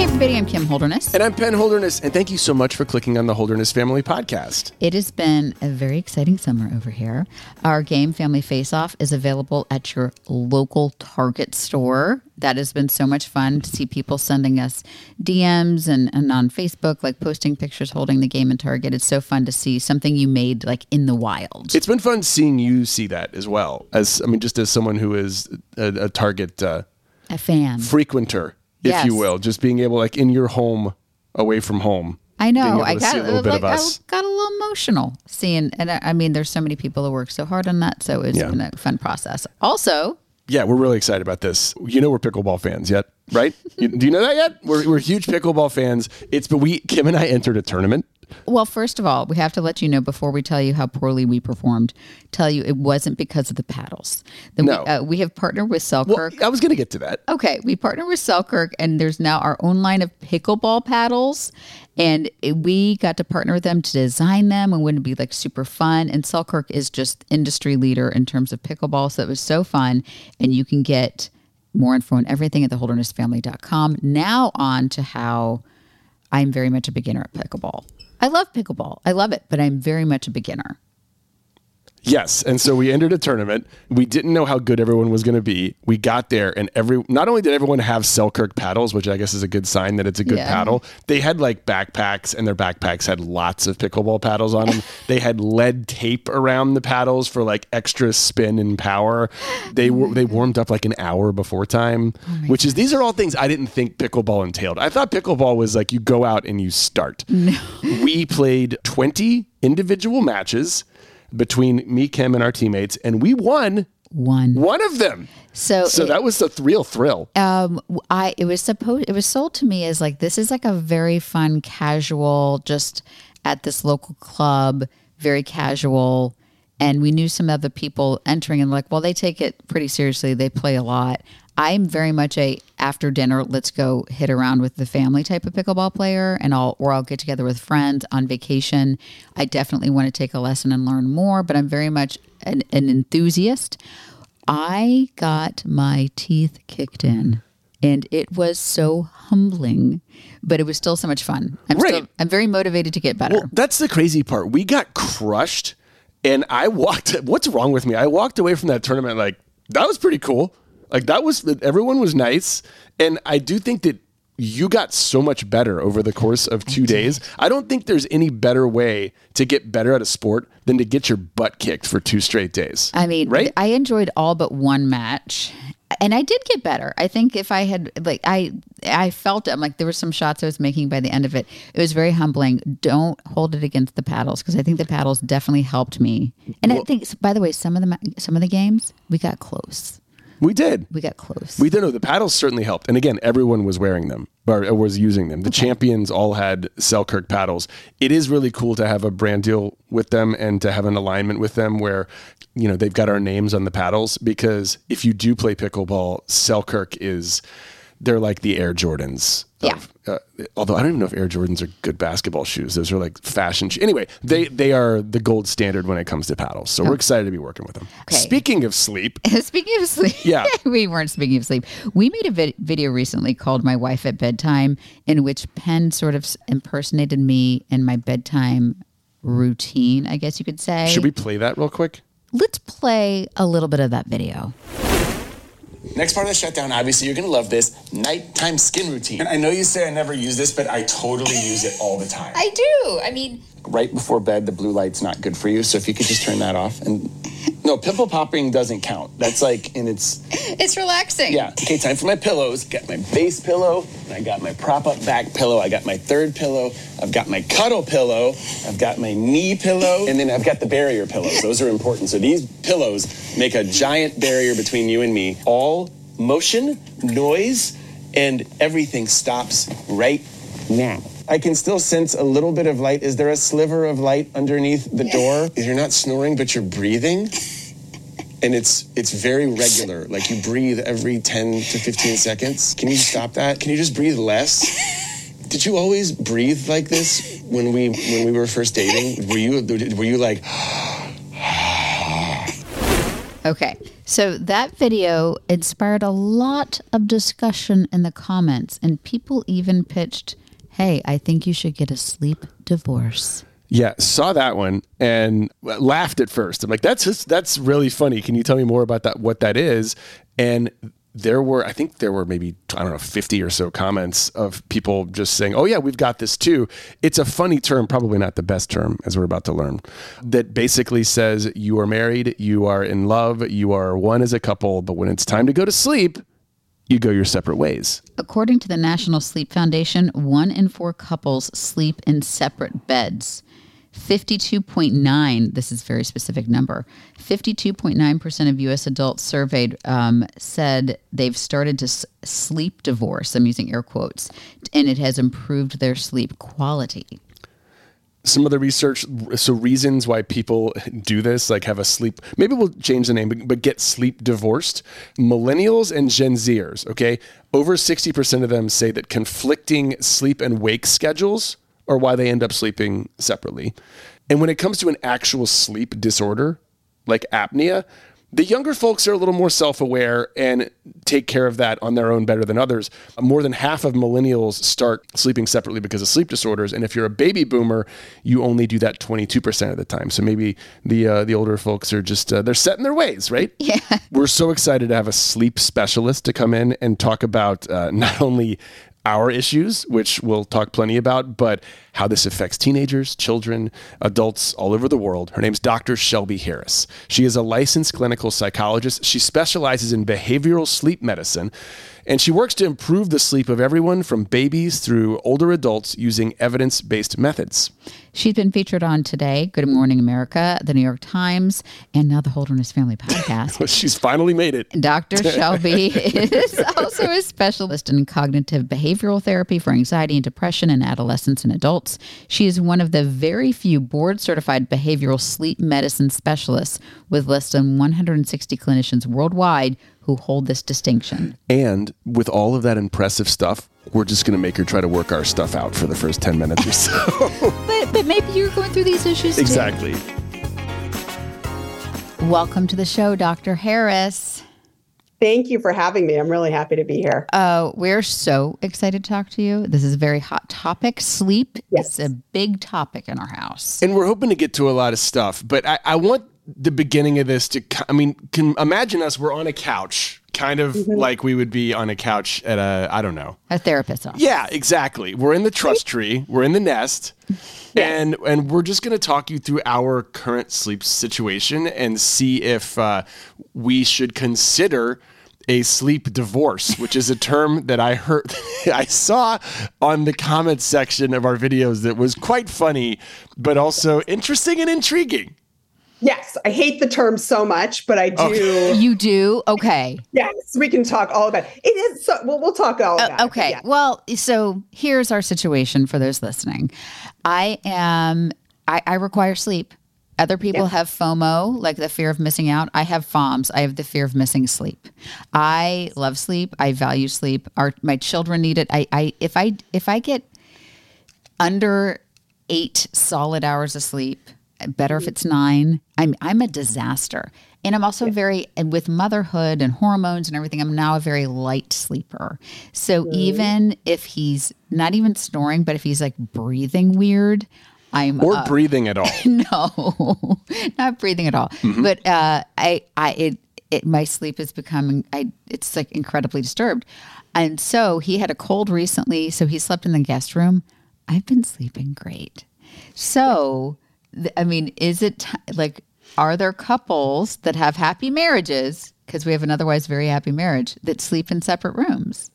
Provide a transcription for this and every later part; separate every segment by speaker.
Speaker 1: Hey, everybody, I'm Kim Holderness.
Speaker 2: And I'm Penn Holderness, and thank you so much for clicking on the Holderness Family Podcast.
Speaker 1: It has been a very exciting summer over here. Our game Family Face Off is available at your local Target store. That has been so much fun to see people sending us DMs and, and on Facebook, like posting pictures holding the game in Target. It's so fun to see something you made like in the wild.
Speaker 2: It's been fun seeing you see that as well. As I mean, just as someone who is a, a Target uh,
Speaker 1: a fan.
Speaker 2: frequenter, if
Speaker 1: Yes.
Speaker 2: you will, just being able, like, in your home, away from home.
Speaker 1: I know. I got
Speaker 2: a little bit
Speaker 1: like,
Speaker 2: of us.
Speaker 1: I got a little emotional seeing, and I, I mean, there's so many people who work so hard on that, so it's
Speaker 2: Yeah.
Speaker 1: been a fun process. Also,
Speaker 2: Yeah, we're really excited about this. You know, we're pickleball fans yet, right? you, do you know that yet? We're, we're huge pickleball fans. It's but we Kim and I entered a tournament.
Speaker 1: Well, first of all, we have to let you know before we tell you how poorly we performed. Tell you it wasn't because of the paddles. Then
Speaker 2: No.
Speaker 1: we, uh, we have partnered with
Speaker 2: Well,
Speaker 1: Selkirk.
Speaker 2: I was going to get to that.
Speaker 1: Okay, we partnered with Selkirk, and there's now our own line of pickleball paddles, and it- we got to partner with them to design them, and wouldn't it be like super fun? And Selkirk is just industry leader in terms of pickleball, so it was so fun, and you can get more info on everything at theholdernessfamily.com. Now on to how I'm very much a beginner at pickleball. I love pickleball. I love it, but I'm very much a beginner.
Speaker 2: Yes, and so we entered a tournament. We didn't know how good everyone was going to be. We got there, and every not only did everyone have Selkirk paddles, which I guess is a good sign that it's a good
Speaker 1: Yeah.
Speaker 2: paddle. They had like backpacks, and their backpacks had lots of pickleball paddles on them. they had lead tape around the paddles for like extra spin and power. They were they warmed up like an hour before time, which is these are all things I didn't think pickleball entailed. I thought pickleball was like you go out and you start. We played twenty individual matches between me, Kim, and our teammates, and we won
Speaker 1: One.
Speaker 2: one of them.
Speaker 1: So,
Speaker 2: So
Speaker 1: it-
Speaker 2: that was a th- real thrill.
Speaker 1: um i it was supposed it was sold to me as like this is like a very fun casual just at this local club very casual and we knew some other people entering and like well they take it pretty seriously they play a lot i'm very much a after dinner let's go hit around with the family type of pickleball player and i'll or i'll get together with friends on vacation i definitely want to take a lesson and learn more but i'm very much an, an enthusiast I got my teeth kicked in and it was so humbling, but it was still so much fun. I'm still
Speaker 2: Right.
Speaker 1: I'm very motivated to get better.
Speaker 2: Well, that's the crazy part. We got crushed, and I walked. What's wrong with me? I walked away from that tournament like that was pretty cool. Like that was everyone was nice, and I do think that you got so much better over the course of two days. I don't think there's any better way to get better at a sport than to get your butt kicked for two straight days.
Speaker 1: I mean,
Speaker 2: right?
Speaker 1: I enjoyed all but one match. And I did get better. I think if I had like I I felt it. I'm like there were some shots I was making by the end of it. It was very humbling. Don't hold it against the paddles because I think the paddles definitely helped me. And I think by the way, some of the some of the games we got close.
Speaker 2: We did.
Speaker 1: We got close.
Speaker 2: We don't know. The paddles certainly helped. And again, everyone was wearing them or, or was using them. The champions all had Selkirk paddles. It is really cool to have a brand deal with them and to have an alignment with them where, you know, they've got our names on the paddles because if you do play pickleball, Selkirk is, they're like the Air Jordans. Of, uh, although I don't even know if Air Jordans are good basketball shoes. Those are like fashion shoes. Anyway, they, they are the gold standard when it comes to paddles. So we're excited to be working with them.
Speaker 1: Okay.
Speaker 2: Speaking of sleep,
Speaker 1: Speaking of sleep,
Speaker 2: Yeah.
Speaker 1: we weren't speaking of sleep. We made a vid- video recently called "My Wife at Bedtime," in which Penn sort of impersonated me in my bedtime routine. I guess you could say.
Speaker 2: should we play that real quick?
Speaker 1: Let's play a little bit of that video.
Speaker 3: Next part of the shutdown, obviously, you're gonna love this nighttime skin routine. And I know you say I never use this, but I totally use it all the time.
Speaker 1: I do. I mean,
Speaker 3: right before bed, the blue light's not good for you, so if you could just turn that off and. No, pimple popping doesn't count. That's like in its
Speaker 1: It's relaxing.
Speaker 3: yeah. Okay, time for my pillows. Got my base pillow, and I got my prop up back pillow. I got my third pillow. I've got my cuddle pillow. I've got my knee pillow, and then I've got the barrier pillows. Those are important. So these pillows make a giant barrier between you and me. All motion, noise, and everything stops right now. I can still sense a little bit of light. Is there a sliver of light underneath the door? You're not snoring, but you're breathing and it's it's very regular. Like you breathe every 10 to 15 seconds. Can you stop that? Can you just breathe less? Did you always breathe like this when we when we were first dating? Were you were you like
Speaker 1: Okay. So that video inspired a lot of discussion in the comments, and people even pitched, hey, I think you should get a sleep divorce.
Speaker 2: Yeah, saw that one and laughed at first. I'm like, that's just, that's really funny. Can you tell me more about that? What that is? And there were, I think there were maybe I don't know, 50 or so comments of people just saying, "Oh yeah, we've got this too." It's a funny term, probably not the best term, as we're about to learn. That basically says you are married, you are in love, you are one as a couple, but when it's time to go to sleep, you go your separate ways.
Speaker 1: According to the National Sleep Foundation, one in four couples sleep in separate beds. 52.9, this is a very specific number, 52.9% of US adults surveyed um, said they've started to s- sleep divorce. I'm using air quotes, and it has improved their sleep quality.
Speaker 2: some of the research so reasons why people do this like have a sleep maybe we'll change the name but, but get sleep divorced millennials and gen zers okay over 60% of them say that conflicting sleep and wake schedules are why they end up sleeping separately and when it comes to an actual sleep disorder like apnea the younger folks are a little more self aware and take care of that on their own better than others. More than half of millennials start sleeping separately because of sleep disorders. And if you're a baby boomer, you only do that 22% of the time. So maybe the, uh, the older folks are just, uh, they're set in their ways, right?
Speaker 1: Yeah.
Speaker 2: We're so excited to have a sleep specialist to come in and talk about uh, not only our issues, which we'll talk plenty about, but how this affects teenagers, children, adults all over the world. Her name's Dr. Shelby Harris. She is a licensed clinical psychologist. She specializes in behavioral sleep medicine, and she works to improve the sleep of everyone from babies through older adults using evidence based methods.
Speaker 1: She's been featured on Today, Good Morning America, the New York Times, and now the Holderness Family Podcast.
Speaker 2: She's finally made it.
Speaker 1: Dr. Shelby is also a specialist in cognitive behavioral therapy for anxiety and depression in adolescents and adults. She is one of the very few board certified behavioral sleep medicine specialists with less than 160 clinicians worldwide who hold this distinction.
Speaker 2: And with all of that impressive stuff, we're just going to make her try to work our stuff out for the first 10 minutes or so.
Speaker 1: But, but maybe you're going through these issues too.
Speaker 2: exactly.
Speaker 1: Welcome to the show, Dr. Harris.
Speaker 4: Thank you for having me. I'm really happy to be here.
Speaker 1: Uh, we're so excited to talk to you. This is a very hot topic. Sleep
Speaker 4: Yes.
Speaker 1: is a big topic in our house.
Speaker 2: And we're hoping to get to a lot of stuff, but I, I want the beginning of this to, I mean, can imagine us, we're on a couch, kind of like we would be on a couch at a, I don't know.
Speaker 1: A therapist's office.
Speaker 2: Yeah, exactly. We're in the trust tree, we're in the nest, and and we're just going to talk you through our current sleep situation and see if uh, we should consider a sleep divorce, which is a term that I heard I saw on the comments section of our videos that was quite funny, but also interesting and intriguing.
Speaker 4: Yes, I hate the term so much, but I do.
Speaker 1: You do? Okay.
Speaker 4: Yes, we can talk all about it. It is so. Well, we'll talk all about
Speaker 1: Uh,
Speaker 4: it.
Speaker 1: okay.
Speaker 4: Yeah.
Speaker 1: Well, so here's our situation for those listening. I am, I, I require sleep. Other people have FOMO, like the fear of missing out. I have FOMS. I have the fear of missing sleep. I love sleep. I value sleep. Our my children need it. I, I if I if I get under eight solid hours of sleep, better if it's nine. I'm I'm a disaster. And I'm also very and with motherhood and hormones and everything, I'm now a very light sleeper. So even if he's not even snoring, but if he's like breathing weird, I'm
Speaker 2: Or
Speaker 1: up.
Speaker 2: breathing at all.
Speaker 1: no, not breathing at all.
Speaker 2: Mm-hmm.
Speaker 1: But uh, I, I, it, it, my sleep is becoming, I, it's like incredibly disturbed. And so he had a cold recently, so he slept in the guest room. I've been sleeping great. So, th- I mean, is it t- like are there couples that have happy marriages because we have an otherwise very happy marriage that sleep in separate rooms?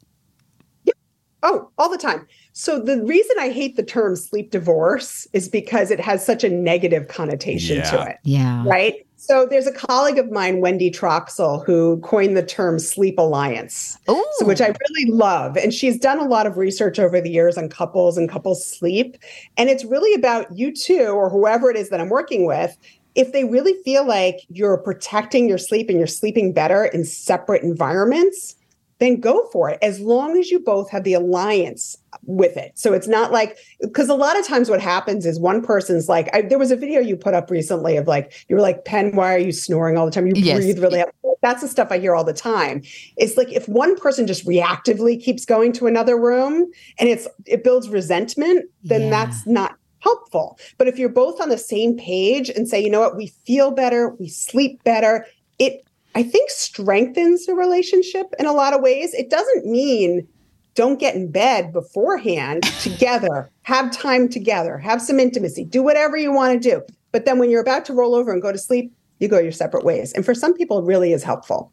Speaker 4: Oh, all the time. So the reason I hate the term sleep divorce is because it has such a negative connotation to
Speaker 2: Yeah.
Speaker 4: it.
Speaker 1: Yeah.
Speaker 4: Right. So there's a colleague of mine, Wendy Troxel, who coined the term sleep alliance, so, which I really love. And she's done a lot of research over the years on couples and couples sleep. And it's really about you two or whoever it is that I'm working with. If they really feel like you're protecting your sleep and you're sleeping better in separate environments, then go for it as long as you both have the alliance with it. So it's not like, because a lot of times what happens is one person's like, I, there was a video you put up recently of like, you were like, Penn, why are you snoring all the time? You
Speaker 1: Yes.
Speaker 4: breathe really heavily. That's the stuff I hear all the time. It's like if one person just reactively keeps going to another room and it's it builds resentment, then
Speaker 1: Yeah.
Speaker 4: that's not helpful. But if you're both on the same page and say, you know what, we feel better, we sleep better, it I think strengthens the relationship in a lot of ways. It doesn't mean don't get in bed beforehand together, have time together, have some intimacy, do whatever you want to do. But then when you're about to roll over and go to sleep, you go your separate ways. And for some people, it really is helpful.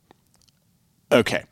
Speaker 2: Okay.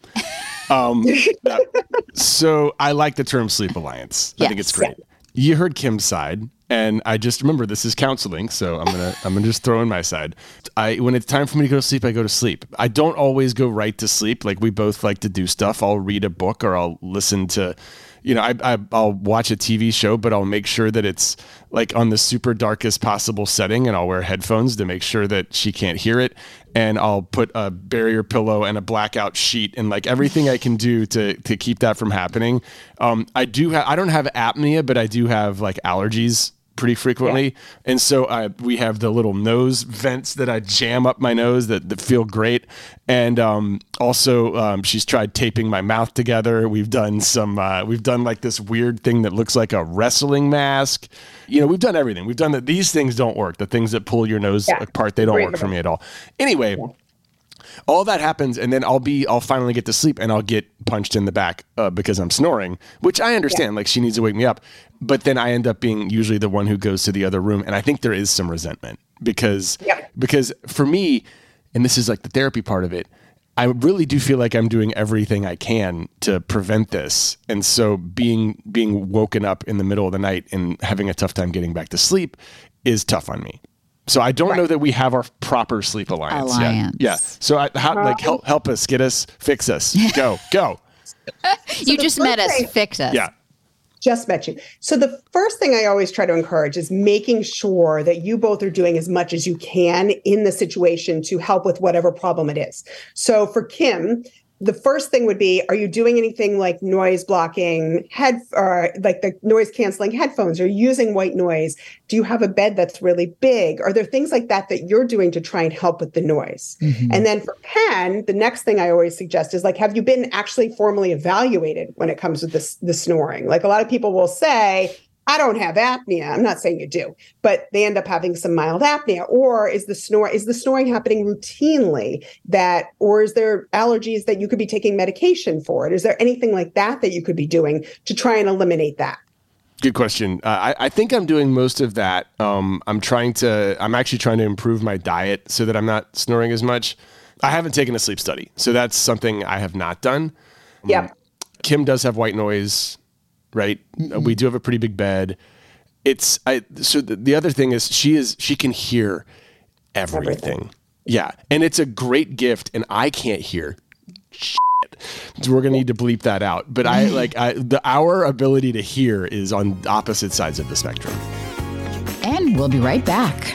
Speaker 2: Um, that- so I like the term sleep alliance. I think it's great. You heard Kim's side, and I just remember this is counseling, so I'm gonna I'm gonna just throw in my side. I when it's time for me to go to sleep, I go to sleep. I don't always go right to sleep. Like we both like to do stuff. I'll read a book or I'll listen to you know, I, I I'll watch a TV show, but I'll make sure that it's like on the super darkest possible setting, and I'll wear headphones to make sure that she can't hear it. And I'll put a barrier pillow and a blackout sheet, and like everything I can do to to keep that from happening. Um, I do have I don't have apnea, but I do have like allergies pretty frequently. And so I, we have the little nose vents that I jam up my nose that, that feel great. And um, also, um, she's tried taping my mouth together. We've done some, uh, we've done like this weird thing that looks like a wrestling mask. You know, we've done everything. We've done that. These things don't work. The things that pull your nose
Speaker 4: Yeah.
Speaker 2: apart, they don't work for me at all. Anyway, all that happens and then i'll be i'll finally get to sleep and i'll get punched in the back uh, because i'm snoring which i understand like she needs to wake me up. But then i end up being usually the one who goes to the other room and i think there is some resentment because
Speaker 4: Yeah.
Speaker 2: because for me and this is like the therapy part of it i really do feel like i'm doing everything i can to prevent this. And so being being woken up in the middle of the night and having a tough time getting back to sleep is tough on me so I don't know that we have our proper sleep alliance. yet.
Speaker 1: Alliance.
Speaker 2: Yeah. So I, how, like help help us, get us, fix us. Go, go.
Speaker 1: you
Speaker 4: the
Speaker 1: just met us.
Speaker 4: thing-
Speaker 1: Fix us.
Speaker 2: Yeah.
Speaker 4: just met you. So the first thing I always try to encourage is making sure that you both are doing as much as you can in the situation to help with whatever problem it is. So for Kim, the first thing would be are you doing anything like noise blocking head or like the noise canceling headphones? Are you using white noise? Do you have a bed that's really big? Are there things like that that you're doing to try and help with the noise? Mm-hmm. And then for Penn the next thing i always suggest is like have you been actually formally evaluated when it comes to this the snoring? Like a lot of people will say I don't have apnea. I'm not saying you do, but they end up having some mild apnea. Or is the snore is the snoring happening routinely? That or is there allergies that you could be taking medication for it? Is there anything like that that you could be doing to try and eliminate that?
Speaker 2: Good question. Uh, I, I think I'm doing most of that. Um, I'm trying to. I'm actually trying to improve my diet so that I'm not snoring as much. I haven't taken a sleep study, so that's something I have not done.
Speaker 4: Yeah.
Speaker 2: Kim does have white noise, right? Uh, We do have a pretty big bed. It's I. So the, the other thing is she is she can hear everything.
Speaker 4: Everything.
Speaker 2: Yeah, and it's a great gift, and I can't hear. Shit. So we're gonna need to bleep that out. But I like I, the our ability to hear is on opposite sides of the spectrum.
Speaker 1: And we'll be right back.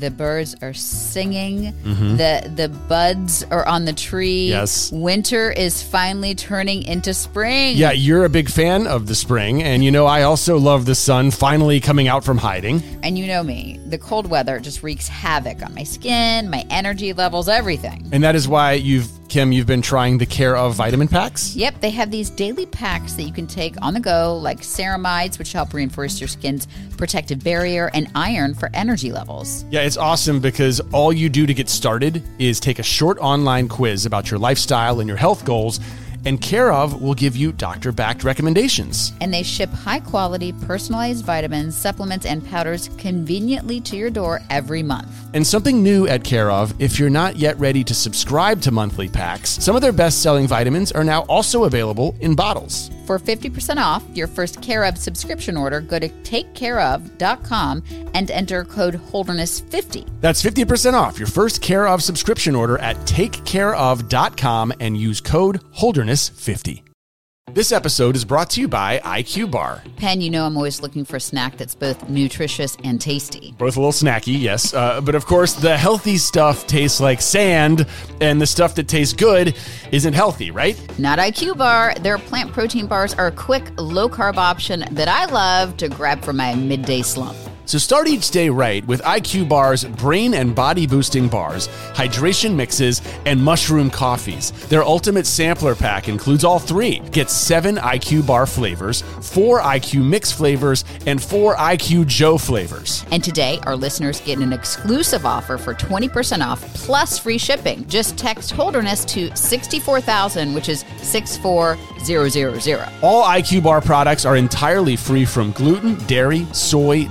Speaker 1: The birds are singing. Mm-hmm. The the buds are on the tree.
Speaker 2: Yes.
Speaker 1: Winter is finally turning into spring.
Speaker 2: Yeah, you're a big fan of the spring, and you know I also love the sun finally coming out from hiding.
Speaker 1: And you know me, the cold weather just wreaks havoc on my skin, my energy levels, everything.
Speaker 2: And that is why you've Kim, you've been trying the care of vitamin packs.
Speaker 1: Yep, they have these daily packs that you can take on the go, like ceramides, which help reinforce your skin's protective barrier, and iron for energy levels.
Speaker 2: Yeah, it's awesome because all you do to get started is take a short online quiz about your lifestyle and your health goals, and Care of will give you doctor backed recommendations.
Speaker 1: And they ship high quality, personalized vitamins, supplements, and powders conveniently to your door every month.
Speaker 2: And something new at Care of, if you're not yet ready to subscribe to monthly packs, some of their best selling vitamins are now also available in bottles.
Speaker 1: For 50% off your first Care of subscription order, go to takecareof.com and enter code Holderness50.
Speaker 2: That's 50% off your first Care of subscription order at takecareof.com and use code Holderness50. This episode is brought to you by IQ Bar.
Speaker 1: Penn, you know I'm always looking for a snack that's both nutritious and tasty.
Speaker 2: Both a little snacky, yes. Uh, but of course, the healthy stuff tastes like sand, and the stuff that tastes good isn't healthy, right?
Speaker 1: Not IQ Bar. Their plant protein bars are a quick, low carb option that I love to grab for my midday slump.
Speaker 2: So start each day right with IQ Bar's brain and body boosting bars, hydration mixes, and mushroom coffees. Their ultimate sampler pack includes all three. Get seven IQ Bar flavors, four IQ Mix flavors, and four IQ Joe flavors.
Speaker 1: And today, our listeners get an exclusive offer for 20% off plus free shipping. Just text Holderness to 64000, which is 64000.
Speaker 2: All IQ Bar products are entirely free from gluten, dairy, soy,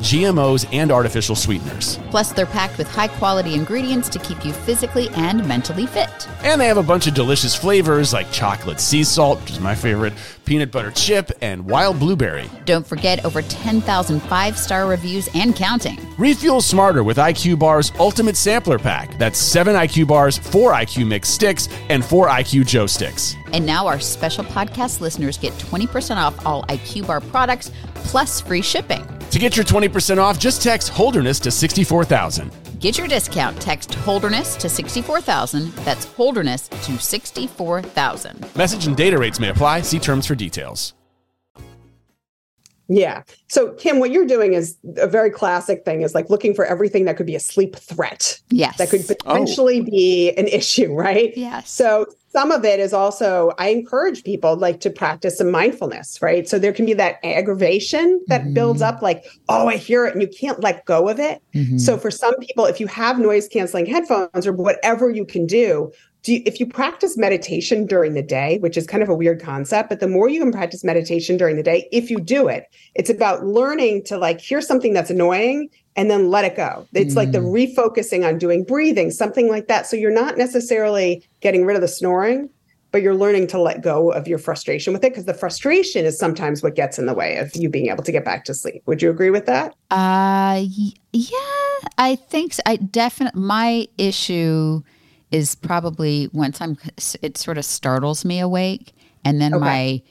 Speaker 2: GMOs, and artificial sweeteners.
Speaker 1: Plus, they're packed with high quality ingredients to keep you physically and mentally fit.
Speaker 2: And they have a bunch of delicious flavors like chocolate sea salt, which is my favorite, peanut butter chip, and wild blueberry.
Speaker 1: Don't forget over 10,000 five star reviews and counting.
Speaker 2: Refuel smarter with IQ Bar's Ultimate Sampler Pack. That's seven IQ Bars, four IQ Mix sticks, and four IQ Joe sticks.
Speaker 1: And now our special podcast listeners get 20% off all IQ Bar products plus free shipping.
Speaker 2: To get your 20% off, just text Holderness to 64,000.
Speaker 1: Get your discount. Text Holderness to 64,000. That's Holderness to 64,000.
Speaker 2: Message and data rates may apply. See terms for details.
Speaker 4: Yeah. So, Kim, what you're doing is a very classic thing is like looking for everything that could be a sleep threat.
Speaker 1: Yes.
Speaker 4: That could oh. potentially be an issue, right?
Speaker 1: Yes.
Speaker 4: So, some of it is also, I encourage people like to practice some mindfulness, right? So, there can be that aggravation that mm-hmm. builds up, like, oh, I hear it, and you can't let go of it. Mm-hmm. So, for some people, if you have noise canceling headphones or whatever you can do, do you, if you practice meditation during the day, which is kind of a weird concept, but the more you can practice meditation during the day, if you do it, it's about learning to like hear something that's annoying and then let it go. It's like the refocusing on doing breathing, something like that. So you're not necessarily getting rid of the snoring, but you're learning to let go of your frustration with it because the frustration is sometimes what gets in the way of you being able to get back to sleep. Would you agree with that?
Speaker 1: Uh, yeah, I think so. I definitely, my issue is probably once I'm, it sort of startles me awake. And then
Speaker 4: Okay.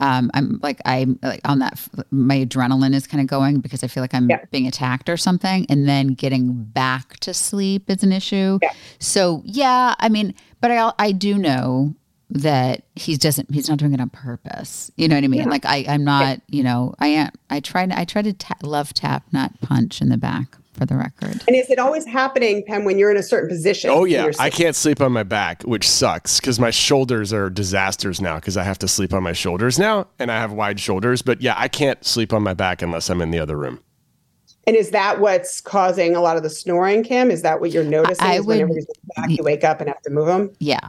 Speaker 1: my, um, I'm like, I'm like on that, my adrenaline is kind of going because I feel like I'm
Speaker 4: Yeah.
Speaker 1: being attacked or something. And then getting back to sleep is an issue.
Speaker 4: Yeah.
Speaker 1: So, yeah, I mean, but I, I do know that he doesn't he's not doing it on purpose you know what i mean like i i'm not you know i am i try to i try to ta- love tap not punch in the back for the record
Speaker 4: And is it always happening, Pam, when you're in a certain position?
Speaker 2: Oh
Speaker 4: in
Speaker 2: yeah, I can't sleep on my back, which sucks because my shoulders are disasters now because I have to sleep on my shoulders now, and I have wide shoulders. But yeah, I can't sleep on my back unless I'm in the other room.
Speaker 4: And is that what's causing a lot of the snoring, Kim? Is that what you're noticing?
Speaker 1: I
Speaker 4: is whenever
Speaker 1: would-
Speaker 4: you're back, you wake up and have to move them?
Speaker 1: yeah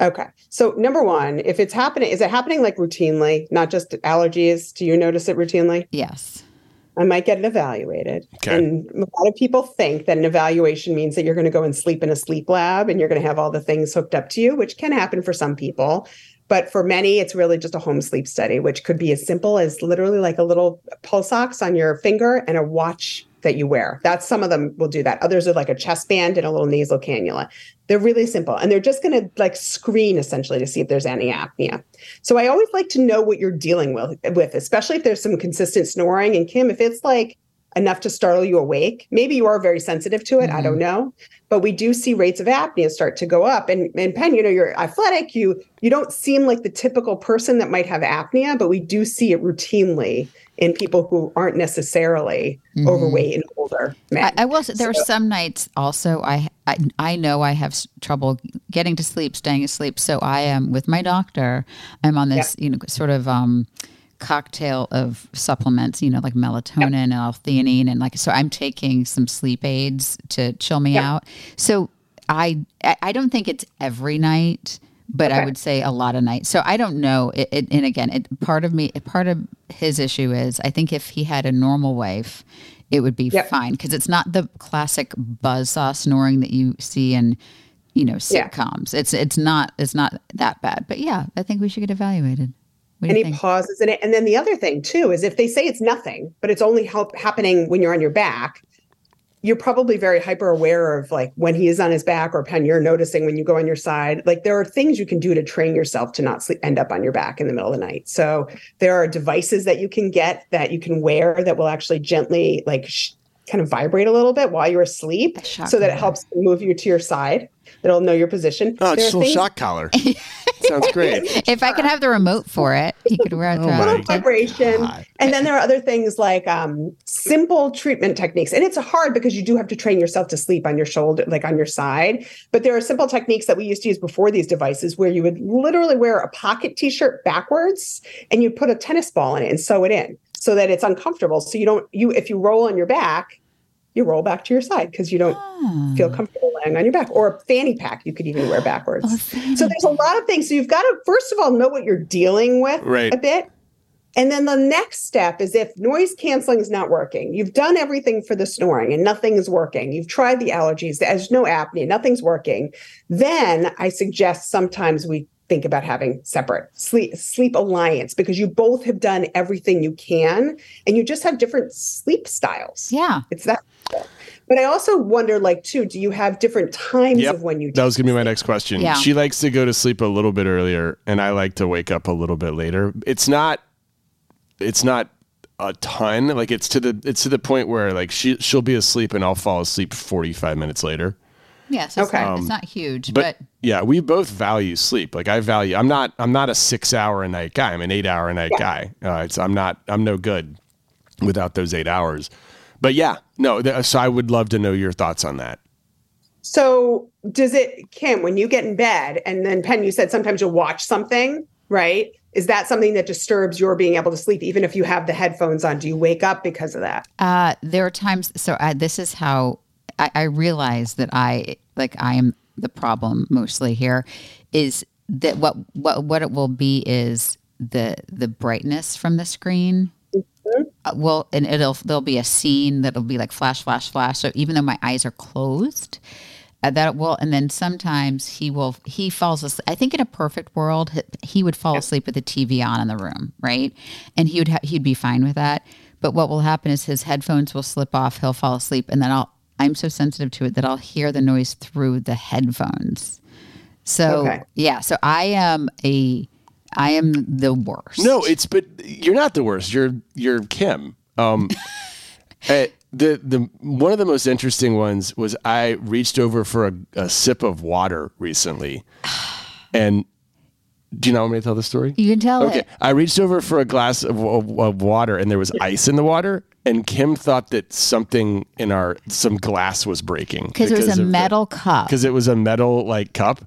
Speaker 4: Okay. So number one, if it's happening, is it happening like routinely, not just allergies? Do you notice it routinely?
Speaker 1: yes
Speaker 4: I might get it evaluated.
Speaker 2: Okay.
Speaker 4: And a lot of people think that an evaluation means that you're going to go and sleep in a sleep lab and you're going to have all the things hooked up to you, which can happen for some people. But for many, it's really just a home sleep study, which could be as simple as literally like a little pulse ox on your finger and a watch that you wear. That's some of them will do that. Others are like a chest band and a little nasal cannula. They're really simple and they're just going to like screen essentially to see if there's any apnea. So I always like to know what you're dealing with, with especially if there's some consistent snoring. And Kim, if it's like enough to startle you awake. Maybe you are very sensitive to it. I don't know. But we do see rates of apnea start to go up. And, and Penn, you know, you're athletic. You you don't seem like the typical person that might have apnea, but we do see it routinely in people who aren't necessarily overweight and older men.
Speaker 1: I, I will say there are some nights also I, I I know I have trouble getting to sleep, staying asleep. So I am with my doctor. I'm on this, you know, sort of um, cocktail of supplements, you know, like melatonin and L-theanine, and like so I'm taking some sleep aids to chill me out. So I I don't think it's every night. But I would say a lot of nights. So I don't know. It, it, and again, it, part of me, part of his issue is I think if he had a normal wife, it would be
Speaker 4: Yep.
Speaker 1: fine because it's not the classic buzzsaw snoring that you see in you know
Speaker 4: Yeah.
Speaker 1: sitcoms. It's it's not it's not that bad. But yeah, I think we should get evaluated. What do you
Speaker 4: any
Speaker 1: think?
Speaker 4: pauses in it. And then the other thing too is if they say it's nothing, but it's only help happening when you're on your back, you're probably very hyper aware of like when he is on his back or Penn you're noticing when you go on your side. Like there are things you can do to train yourself to not sleep, end up on your back in the middle of the night. So there are devices that you can get that you can wear that will actually gently like sh- kind of vibrate a little bit while you're asleep so that it helps move you to your side. It'll know your position.
Speaker 2: Oh,
Speaker 4: There
Speaker 2: just a little
Speaker 4: things-
Speaker 2: shock collar. Sounds great.
Speaker 1: If I could have the remote for it, he could wear it
Speaker 2: Oh
Speaker 1: throughout.
Speaker 2: my
Speaker 4: little vibration.
Speaker 2: God.
Speaker 4: And then there are other things like um, simple treatment techniques. And it's hard because you do have to train yourself to sleep on your shoulder, like on your side. But there are simple techniques that we used to use before these devices where you would literally wear a pocket t shirt backwards and you put a tennis ball in it and sew it in so that it's uncomfortable. So you don't, you, if you roll on your back, you roll back to your side because you don't ah. feel comfortable laying on your back or a fanny pack you could even wear backwards. Oh, so there's a lot of things. So you've got to, first of all, know what you're dealing with
Speaker 2: Right.
Speaker 4: a bit. And then the next step is if noise canceling is not working, you've done everything for the snoring and nothing is working. You've tried the allergies, there's no apnea, nothing's working. Then I suggest sometimes we think about having separate sleep sleep alliance because you both have done everything you can and you just have different sleep styles.
Speaker 1: Yeah.
Speaker 4: It's that. But I also wonder, like, too, do you have different times
Speaker 2: Yep.
Speaker 4: of when you
Speaker 2: That was going to be my next question.
Speaker 1: Yeah.
Speaker 2: She likes to go to sleep a little bit earlier, and I like to wake up a little bit later. It's not, it's not a ton. Like it's to the it's to the point where like she she'll be asleep and I'll fall asleep forty five minutes later.
Speaker 1: Yeah, so it's,
Speaker 4: Okay.
Speaker 1: not, it's not huge,
Speaker 2: But,
Speaker 1: but,
Speaker 2: yeah, we both value sleep. Like I value. I'm not. I'm not a six hour a night guy. I'm an eight hour a night guy. Uh, it's. I'm not. I'm no good without those eight hours. But yeah, no. Th- so I would love to know your thoughts on that.
Speaker 4: So does it, Kim, when you get in bed and then Penn, you said sometimes you'll watch something, right? Is that something that disturbs your being able to sleep, even if you have the headphones on? Do you wake up because of that?
Speaker 1: Uh, there are times. So I, this is how I, I realize that I like I am the problem mostly here. Is that what what what it will be is the the brightness from the screen. Uh, well, and it'll there'll be a scene that'll be like flash, flash, flash. So even though my eyes are closed, uh, that will, and then sometimes he will he falls asleep. I think in a perfect world, he, he would fall asleep with the TV on in the room, right? And he would ha- he'd be fine with that. But what will happen is his headphones will slip off. He'll fall asleep, and then I'll I'm so sensitive to it that I'll hear the noise through the headphones. So
Speaker 4: Okay.
Speaker 1: yeah, so I am a I am the worst.
Speaker 2: No, it's but you're not the worst. You're you're Kim. Um, eh, the the one of the most interesting ones was I reached over for a, a sip of water recently, and do you not want me to tell the story?
Speaker 1: you can tell
Speaker 2: Okay,
Speaker 1: it.
Speaker 2: I reached over for a glass of, of, of water, and there was ice in the water. And Kim thought that something in our some glass was breaking
Speaker 1: because it was a
Speaker 2: of the-
Speaker 1: metal cup.
Speaker 2: because it was a metal like cup,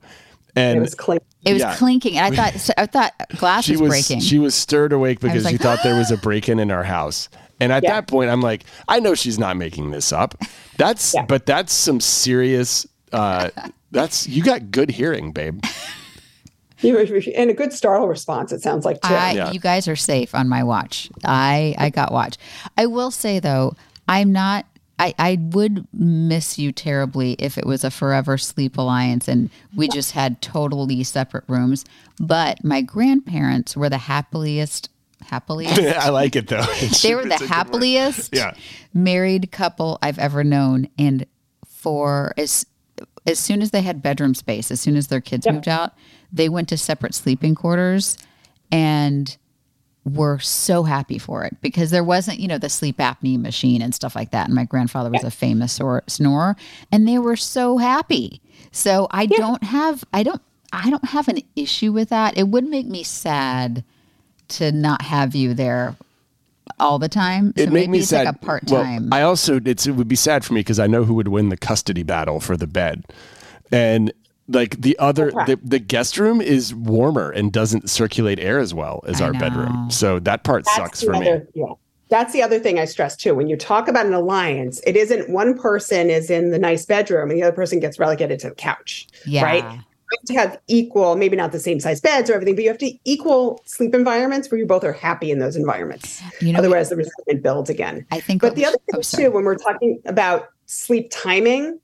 Speaker 2: and
Speaker 4: It was clean.
Speaker 1: It was
Speaker 2: yeah.
Speaker 1: clinking, and I thought I thought glass
Speaker 2: she
Speaker 1: was,
Speaker 2: was
Speaker 1: breaking.
Speaker 2: she was stirred awake because
Speaker 1: like,
Speaker 2: she thought there was a break in in our house. And at
Speaker 4: Yeah.
Speaker 2: that point, I'm like, I know she's not making this up. That's
Speaker 4: Yeah.
Speaker 2: but that's some serious. Uh, that's you got good hearing, babe.
Speaker 4: You and a good startle response, it sounds like, too.
Speaker 1: I,
Speaker 2: Yeah.
Speaker 1: You guys are safe on my watch. I I got watch. I will say though, I'm not. I, I would miss you terribly if it was a forever sleep alliance and we just had totally separate rooms. But my grandparents were the happiest, happiest.
Speaker 2: I like it though.
Speaker 1: they were the happiest
Speaker 2: Yeah.
Speaker 1: married couple I've ever known. And for as as soon as they had bedroom space, as soon as their kids moved out, they went to separate sleeping quarters. And were so happy for it because there wasn't, you know, the sleep apnea machine and stuff like that. And my grandfather was a famous or- snorer, and they were so happy. So I don't have, I don't, I don't have an issue with that. It would make me sad to not have you there all the time. So
Speaker 2: it made
Speaker 1: maybe
Speaker 2: me
Speaker 1: it's
Speaker 2: sad.
Speaker 1: like a part
Speaker 2: Well,
Speaker 1: time.
Speaker 2: I also it's, it would be sad for me because I know who would win the custody battle for the bed, and like the other the, the guest room is warmer and doesn't circulate air as well as
Speaker 1: I
Speaker 2: our
Speaker 1: know.
Speaker 2: bedroom. So that part sucks
Speaker 4: the
Speaker 2: for me.
Speaker 4: Yeah. That's the other thing I stress too. When you talk about an alliance, it isn't one person is in the nice bedroom and the other person gets relegated to the couch.
Speaker 1: Yeah.
Speaker 4: Right. You have to have equal, maybe not the same size beds or everything, but you have to equal sleep environments where you both are happy in those environments.
Speaker 1: You know-
Speaker 4: Otherwise, the resentment builds again.
Speaker 1: I think.
Speaker 4: But the other
Speaker 1: oh,
Speaker 4: thing
Speaker 1: sorry.
Speaker 4: too, when we're talking about sleep timing,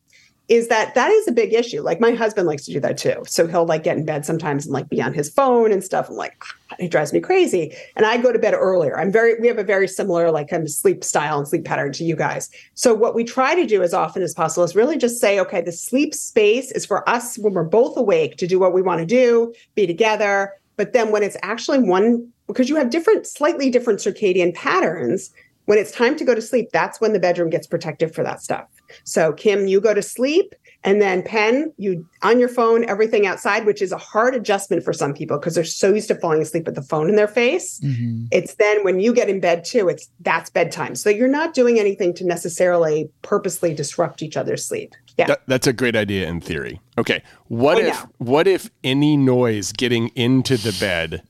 Speaker 4: is that that is a big issue. Like my husband likes to do that too. So he'll like get in bed sometimes and like be on his phone and stuff. I'm like, "Ah, it drives me crazy. And I go to bed earlier. I'm very, we have a very similar like kind of sleep style and sleep pattern to you guys. So what we try to do as often as possible is really just say, okay, the sleep space is for us when we're both awake to do what we want to do, be together. But then when it's actually one, because you have different, slightly different circadian patterns, when it's time to go to sleep, that's when the bedroom gets protected for that stuff. So, Kim, you go to sleep, and then Penn, you on your phone, everything outside, which is a hard adjustment for some people because they're so used to falling asleep with the phone in their face.
Speaker 1: Mhm.
Speaker 4: It's then when you get in bed too, it's that's bedtime. So you're not doing anything to necessarily purposely disrupt each other's sleep. Yeah.
Speaker 2: That, that's a great idea in theory. Okay, what
Speaker 4: I
Speaker 2: if what if any noise getting into the bed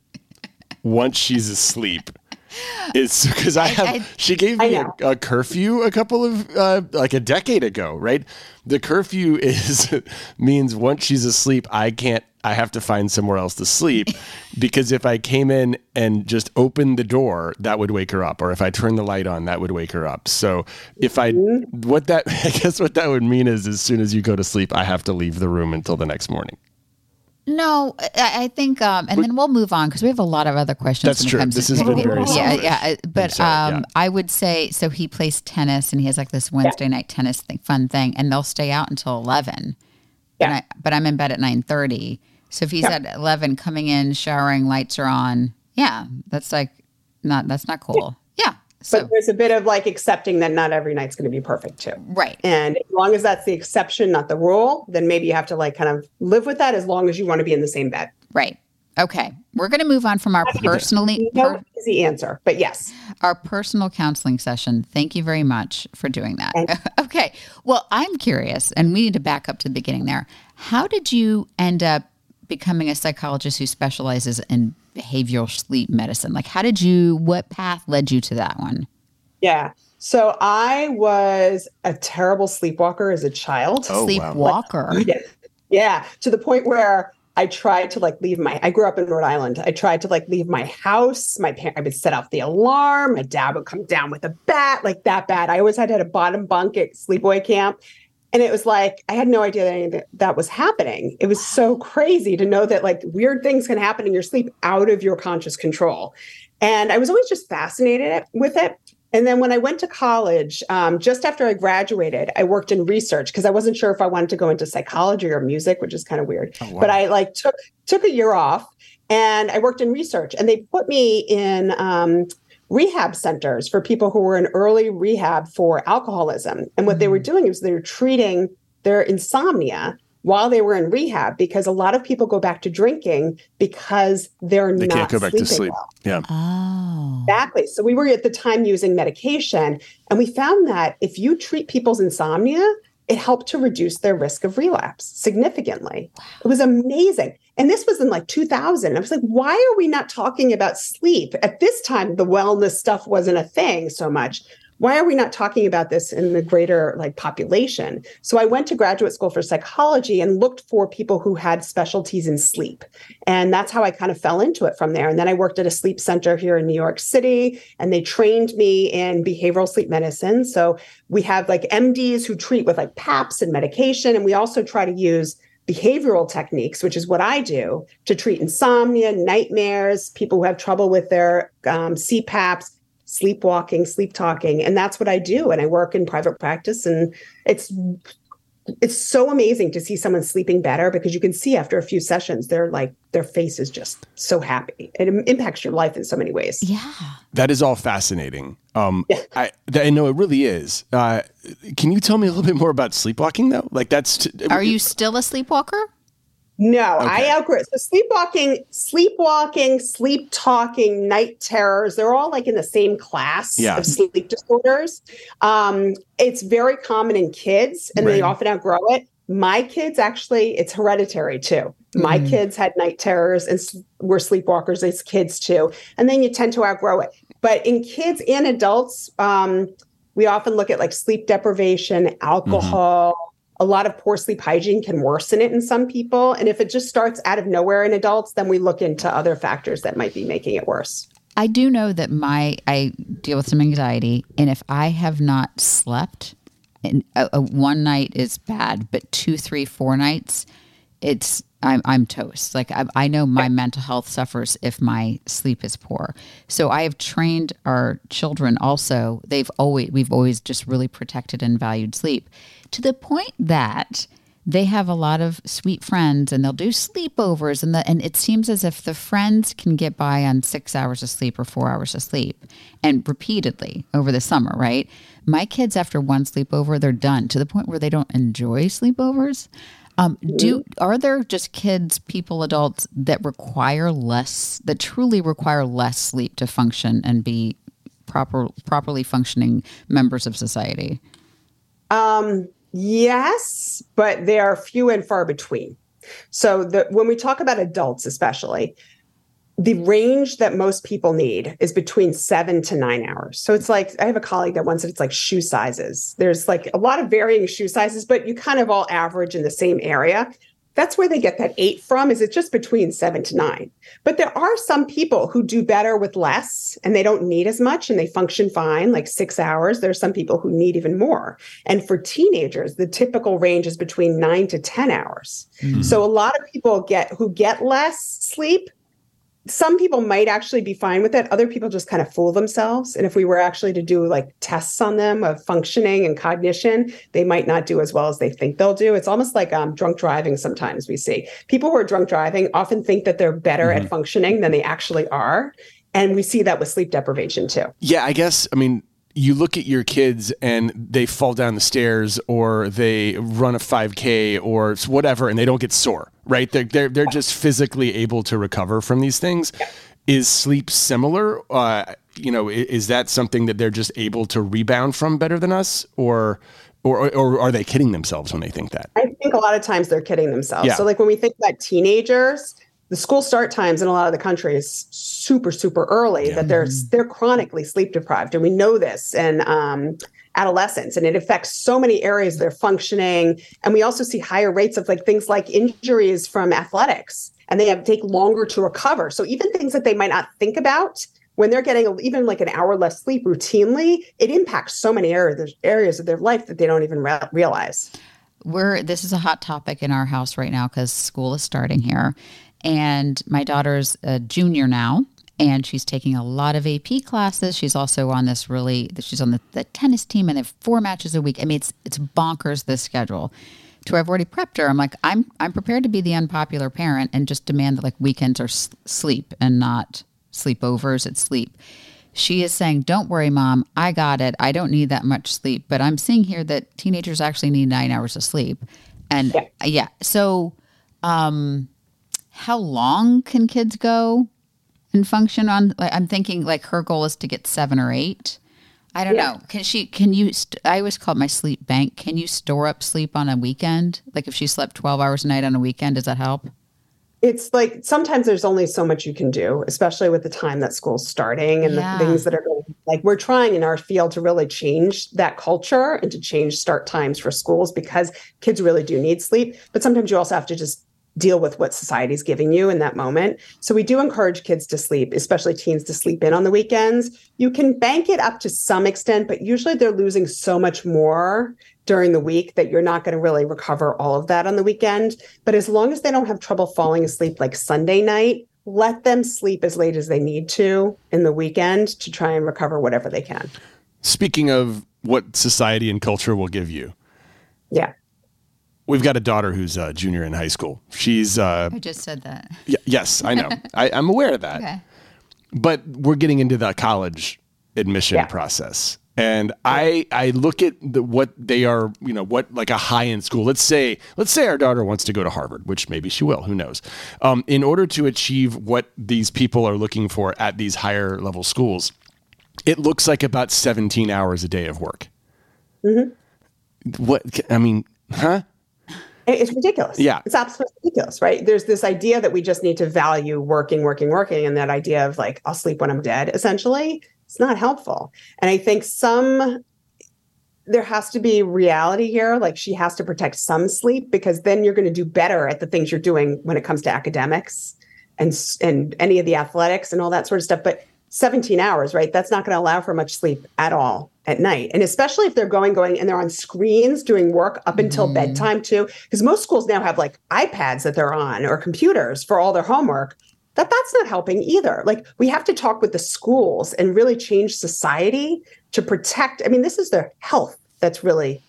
Speaker 2: once she's asleep is because I have
Speaker 1: I-
Speaker 2: she gave me a, a curfew a couple of uh, like a decade ago, right? The curfew is means once she's asleep, I can't. I have to find somewhere else to sleep because if I came in and just opened the door, that would wake her up, or if I turned the light on, that would wake her up. So if I
Speaker 4: Mm-hmm.
Speaker 2: what that I guess what that would mean is as soon as you go to sleep, I have to leave the room until the next morning.
Speaker 1: No, I, I think, um, and then we'll move on because we have a lot of other questions.
Speaker 2: That's
Speaker 1: when it
Speaker 2: true.
Speaker 1: comes
Speaker 2: This
Speaker 1: to-
Speaker 2: has been very
Speaker 1: yeah,
Speaker 2: selfish.
Speaker 1: yeah. But
Speaker 2: sorry,
Speaker 1: um,
Speaker 2: yeah.
Speaker 1: I would say so. He plays tennis and he has like this Wednesday night tennis thing, fun thing, and they'll stay out until eleven.
Speaker 4: Yeah.
Speaker 1: And I, but I'm in bed at nine thirty. So if he's at eleven, coming in, showering, lights are on. Yeah, that's like not. That's not cool. So
Speaker 4: But there's a bit of like accepting that not every night's going to be perfect too.
Speaker 1: right.
Speaker 4: And as long as that's the exception, not the rule, then maybe you have to like kind of live with that as long as you want to be in the same bed.
Speaker 1: Right. Okay. We're going to move on from our personally
Speaker 4: No
Speaker 1: per-
Speaker 4: easy answer, but yes.
Speaker 1: our personal counseling session. Thank you very much for doing that. okay. Well, I'm curious, and we need to back up to the beginning there. How did you end up becoming a psychologist who specializes in behavioral sleep medicine? Like, how did you, what path led you to that one?
Speaker 4: Yeah. So I was a terrible sleepwalker as a child.
Speaker 2: Oh, wow.
Speaker 1: Sleepwalker.
Speaker 4: Yeah. Yeah. To the point where I tried to like leave my I grew up in Rhode Island. I tried to like leave my house. My parent I would set off the alarm. My dad would come down with a bat, like that bad. I always had to have a bottom bunk at sleepaway camp. And it was like I had no idea that any that- that was happening. It was so crazy to know that like weird things can happen in your sleep out of your conscious control. And I was always just fascinated with it. And then when I went to college, um, just after I graduated, I worked in research because I wasn't sure if I wanted to go into psychology or music, which is kind of weird. But I like took took a year off and I worked in research. And they put me in um, rehab centers for people who were in early rehab for alcoholism. And what they were mm-hmm. doing is they were treating their insomnia while they were in rehab because a lot of people go back to drinking because they're
Speaker 2: They
Speaker 4: not
Speaker 2: can't go back to sleep.
Speaker 4: well.
Speaker 2: Yeah.
Speaker 1: Oh.
Speaker 4: Exactly. So we were at the time using medication, and we found that if you treat people's insomnia, it helped to reduce their risk of relapse significantly. It was amazing. And this was in like 2000. I was like, why are we not talking about sleep? At this time, the wellness stuff wasn't a thing so much. Why are we not talking about this in the greater like population? So I went to graduate school for psychology and looked for people who had specialties in sleep. And that's how I kind of fell into it from there. And then I worked at a sleep center here in New York City, and they trained me in behavioral sleep medicine. So we have like MDs who treat with like PAPs and medication. And we also try to use behavioral techniques, which is what I do to treat insomnia, nightmares, people who have trouble with their um, CPAPs, sleepwalking, sleep talking. And that's what I do. And I work in private practice. And it's it's so amazing to see someone sleeping better because you can see after a few sessions they're like their face is just so happy. It impacts your life in so many ways.
Speaker 1: Yeah.
Speaker 2: That is all fascinating. Um yeah. i i know it really is. Uh can you tell me a little bit more about sleepwalking though? Like that's t-
Speaker 1: are you still a sleepwalker
Speaker 4: no, okay. I outgrew it. So sleepwalking, sleepwalking, sleep talking, night terrors, they're all like in the same class yeah. of sleep disorders. Um, it's very common in kids and right. they often outgrow it. My kids actually, it's hereditary too. My mm. kids had night terrors and were sleepwalkers as kids too. And then you tend to outgrow it. But in kids and adults, um, we often look at like sleep deprivation, alcohol. Mm-hmm a lot of poor sleep hygiene can worsen it in some people. And if it just starts out of nowhere in adults, then we look into other factors that might be making it worse.
Speaker 1: I do know that my I deal with some anxiety, and if I have not slept, and a, a one night is bad, but two, three, four nights, it's I'm I'm toast. Like I, I know my mental health suffers if my sleep is poor. So I have trained our children also. They've always we've always just really protected and valued sleep to the point that they have a lot of sweet friends and they'll do sleepovers and the and it seems as if the friends can get by on 6 hours of sleep or 4 hours of sleep and repeatedly over the summer, right? My kids after one sleepover they're done to the point where they don't enjoy sleepovers. Um, do are there just kids, people, adults that require less, that truly require less sleep to function and be proper, properly functioning members of society?
Speaker 4: Um, yes, but they are few and far between. So the, when we talk about adults, especially, the range that most people need is between seven to nine hours. So it's like I have a colleague that once said it's like shoe sizes. There's like a lot of varying shoe sizes, but you kind of all average in the same area. That's where they get that eight from, is it's just between seven to nine. But there are some people who do better with less and they don't need as much and they function fine, like six hours. There are some people who need even more. And for teenagers, the typical range is between nine to 10 hours. Mm-hmm. So a lot of people get who get less sleep some people might actually be fine with it. Other people just kind of fool themselves. And if we were actually to do like tests on them of functioning and cognition, they might not do as well as they think they'll do. It's almost like um, drunk driving sometimes we see. People who are drunk driving often think that they're better mm-hmm. at functioning than they actually are. And we see that with sleep deprivation too.
Speaker 2: Yeah, I guess, I mean, you look at your kids and they fall down the stairs or they run a 5k or whatever and they don't get sore right? They're they're, they're just physically able to recover from these things. Is sleep similar? Uh, you know is, that something that they're just able to rebound from better than us? Or or, or are they kidding themselves when they think that?
Speaker 4: I think a lot of times they're kidding themselves. Yeah. so like when we think about teenagers the school start times in a lot of the country is super super early yeah. that they're mm-hmm. they're chronically sleep deprived and we know this and um, adolescents and it affects so many areas of their functioning and we also see higher rates of like things like injuries from athletics and they have take longer to recover so even things that they might not think about when they're getting even like an hour less sleep routinely it impacts so many areas areas of their life that they don't even re- realize
Speaker 1: we're this is a hot topic in our house right now because school is starting here and my daughter's a junior now, and she's taking a lot of AP classes. She's also on this really, she's on the, the tennis team, and they have four matches a week. I mean, it's it's bonkers this schedule. To where I've already prepped her. I'm like, I'm I'm prepared to be the unpopular parent and just demand that like weekends are s- sleep and not sleepovers. It's sleep. She is saying, "Don't worry, mom. I got it. I don't need that much sleep." But I'm seeing here that teenagers actually need nine hours of sleep, and yeah, yeah. so. um how long can kids go and function on like i'm thinking like her goal is to get seven or eight i don't yeah. know can she can you st- i always call it my sleep bank can you store up sleep on a weekend like if she slept 12 hours a night on a weekend does that help
Speaker 4: it's like sometimes there's only so much you can do, especially with the time that school's starting and yeah. the things that are going. Like we're trying in our field to really change that culture and to change start times for schools because kids really do need sleep. But sometimes you also have to just deal with what society's giving you in that moment. So we do encourage kids to sleep, especially teens to sleep in on the weekends. You can bank it up to some extent, but usually they're losing so much more during the week that you're not going to really recover all of that on the weekend. But as long as they don't have trouble falling asleep like Sunday night, let them sleep as late as they need to in the weekend to try and recover whatever they can.
Speaker 2: Speaking of what society and culture will give you.
Speaker 4: Yeah
Speaker 2: we've got a daughter who's a junior in high school. She's uh,
Speaker 1: I just said that.
Speaker 2: y- yes, I know. I, I'm aware of that.
Speaker 1: Okay.
Speaker 2: But we're getting into the college admission
Speaker 4: Yeah.
Speaker 2: process. And I I look at the, what they are, you know, what like a high end school. Let's say let's say our daughter wants to go to Harvard, which maybe she will. Who knows? Um, in order to achieve what these people are looking for at these higher level schools, it looks like about 17 hours a day of work. Mhm. What I mean, huh?
Speaker 4: It- It's ridiculous.
Speaker 2: Yeah.
Speaker 4: It's absolutely ridiculous, right? There's this idea that we just need to value working, working, working, and that idea of like, I'll sleep when I'm dead, essentially, it's not helpful. And I think some, there has to be reality here. Like, she has to protect some sleep because then you're going to do better at the things you're doing when it comes to academics and, and any of the athletics and all that sort of stuff. But 17 hours, right? That's not going to allow for much sleep at all at night. And especially if they're going, going, and they're on screens doing work up until mm-hmm. bedtime too. Because most schools now have like iPads that they're on or computers for all their homework. That that's not helping either. Like we have to talk with the schools and really change society to protect. I mean, this is their health that's really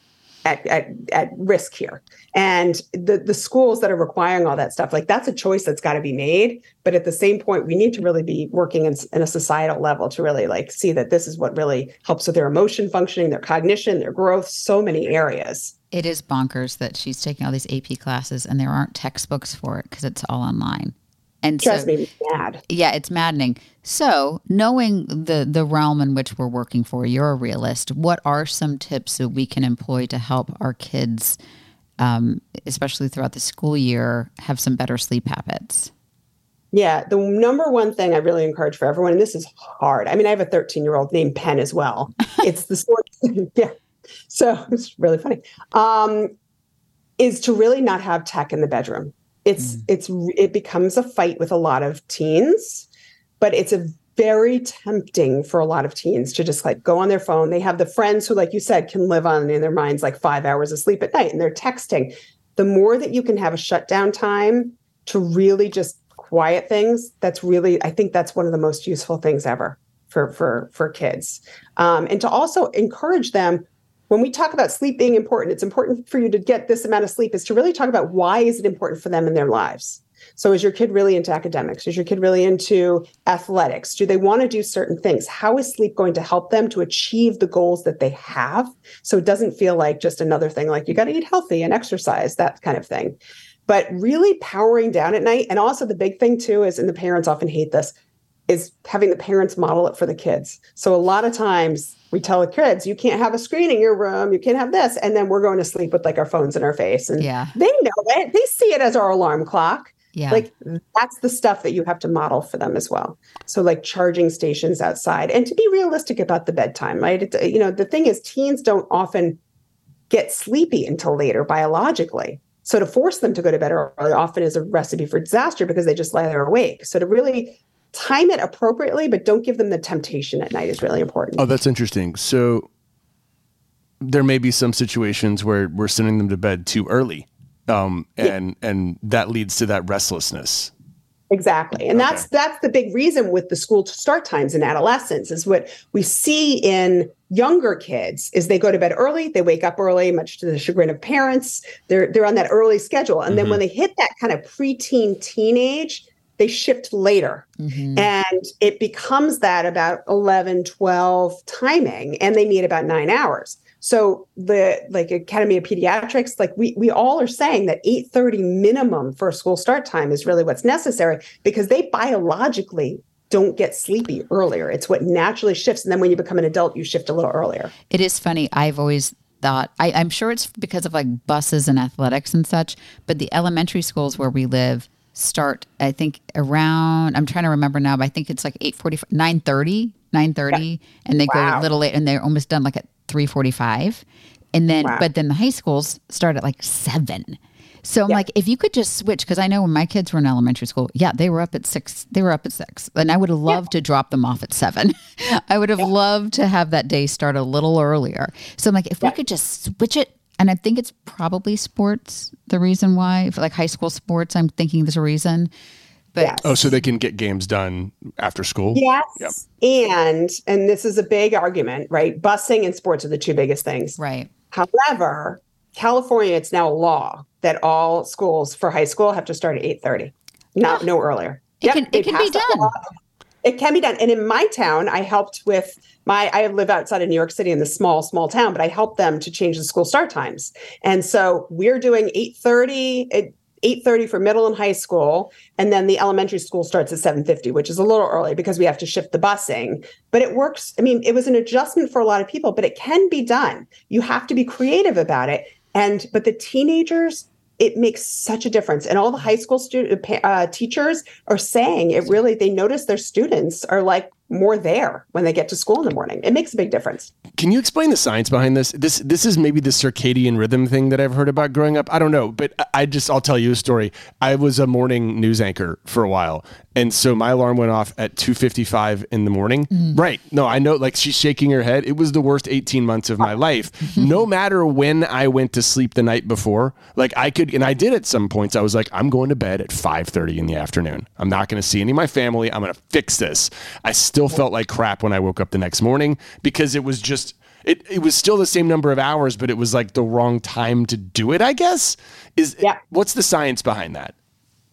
Speaker 4: at, at, at risk here. And the, the schools that are requiring all that stuff, like that's a choice that's got to be made. But at the same point, we need to really be working in, in a societal level to really like see that this is what really helps with their emotion functioning, their cognition, their growth, so many areas.
Speaker 1: It is bonkers that she's taking all these AP classes and there aren't textbooks for it because it's all online. And
Speaker 4: Drives
Speaker 1: so,
Speaker 4: me mad.
Speaker 1: yeah, it's maddening. So, knowing the the realm in which we're working for, you're a realist. What are some tips that we can employ to help our kids, um, especially throughout the school year, have some better sleep habits?
Speaker 4: Yeah, the number one thing I really encourage for everyone, and this is hard. I mean, I have a 13 year old named Penn as well. It's the sort, yeah. So it's really funny. Um, is to really not have tech in the bedroom. It's it's it becomes a fight with a lot of teens, but it's a very tempting for a lot of teens to just like go on their phone. They have the friends who, like you said, can live on in their minds like five hours of sleep at night, and they're texting. The more that you can have a shutdown time to really just quiet things that's really i think that's one of the most useful things ever for for for kids um, and to also encourage them when we talk about sleep being important it's important for you to get this amount of sleep is to really talk about why is it important for them in their lives so is your kid really into academics? Is your kid really into athletics? Do they want to do certain things? How is sleep going to help them to achieve the goals that they have? So it doesn't feel like just another thing like you got to eat healthy and exercise that kind of thing. But really powering down at night and also the big thing too is and the parents often hate this is having the parents model it for the kids. So a lot of times we tell the kids you can't have a screen in your room you can't have this and then we're going to sleep with like our phones in our face and
Speaker 1: Yeah.
Speaker 4: they know it. They see it as our alarm clock
Speaker 1: Yeah.
Speaker 4: like that's the stuff that you have to model for them as well. So like charging stations outside. And to be realistic about the bedtime right? It's, you know the thing is teens don't often get sleepy until later biologically. So to force them to go to bed early often is a recipe for disaster because they just lie there awake. So to really time it appropriately but don't give them the temptation at night is really important.
Speaker 2: Oh, that's interesting. So there may be some situations where we're sending them to bed too early, um, and and that leads to that restlessness.
Speaker 4: Exactly. And that's that's the big reason with the school start times in adolescence is what we see in younger kids is they go to bed early, they wake up early, much to the chagrin of parents. They're they're on that early schedule. And then when they hit that kind of preteen teenage, they shift later. And it becomes that about 11, 12 timing, and they need about nine hours. So the like Academy of Pediatrics, like we we all are saying that 8:30 minimum for a school start time is really what's necessary because they biologically don't get sleepy earlier. It's what naturally shifts. And then when you become an adult, you shift a little earlier.
Speaker 1: It is funny. I've always thought, I, I'm sure it's because of like buses and athletics and such, but the elementary schools where we live start, I think around, I'm trying to remember now, but I think it's like 8.45, 9.30, 9.30, and they go a little late and they're almost done like at 3.45. And then,
Speaker 4: Wow.
Speaker 1: but then the high schools start at like seven. So I'm like, if you could just switch, because I know when my kids were in elementary school, yeah, they were up at six. They were up at six, and I would have loved to drop them off at seven. I would have loved to have that day start a little earlier. So I'm like, if we could just switch it, and I think it's probably sports the reason why, like high school sports. I'm thinking there's a reason, but
Speaker 4: Yes.
Speaker 2: Oh, so they can get games done after school.
Speaker 4: Yes. And and this is a big argument, right? Busing and sports are the two biggest things.
Speaker 1: right,
Speaker 4: However, California, it's now a law that all schools for high school have to start at 8:30. Not no earlier.
Speaker 1: It can- it can be done.
Speaker 4: law. It can be done. And in my town, I helped with my I live outside of New York City in the small, small town, but I helped them to change the school start times. And so we're doing 8:30 at 8:30 for middle and high school, and then the elementary school starts at 7:50, which is a little early because we have to shift the busing. But it works. I mean, it was an adjustment for a lot of people, but it can be done. You have to be creative about it. And but the teenagers it makes such a difference and all the high school student uh, teachers are saying it really they notice their students are like more there when they get to school in the morning it makes a big difference
Speaker 2: Can you explain the science behind this? This this is maybe the circadian rhythm thing that I've heard about growing up. I don't know, but I- just I'll tell you a story. I was a morning news anchor for a while, and so my alarm went off at two fifty five in the morning. Mm. Right? No, I know. Like she's shaking her head. It was the worst eighteen months of my life. no matter when I went to sleep the night before, like I could, and I did at some points. I was like, I'm going to bed at five thirty in the afternoon. I'm not going to see any of my family. I'm going to fix this. I still felt like crap when I woke up the next morning because it was just it, it was still the same number of hours, but it was like the wrong time to do it, I guess. Is
Speaker 4: Yeah.
Speaker 2: what's the science behind that?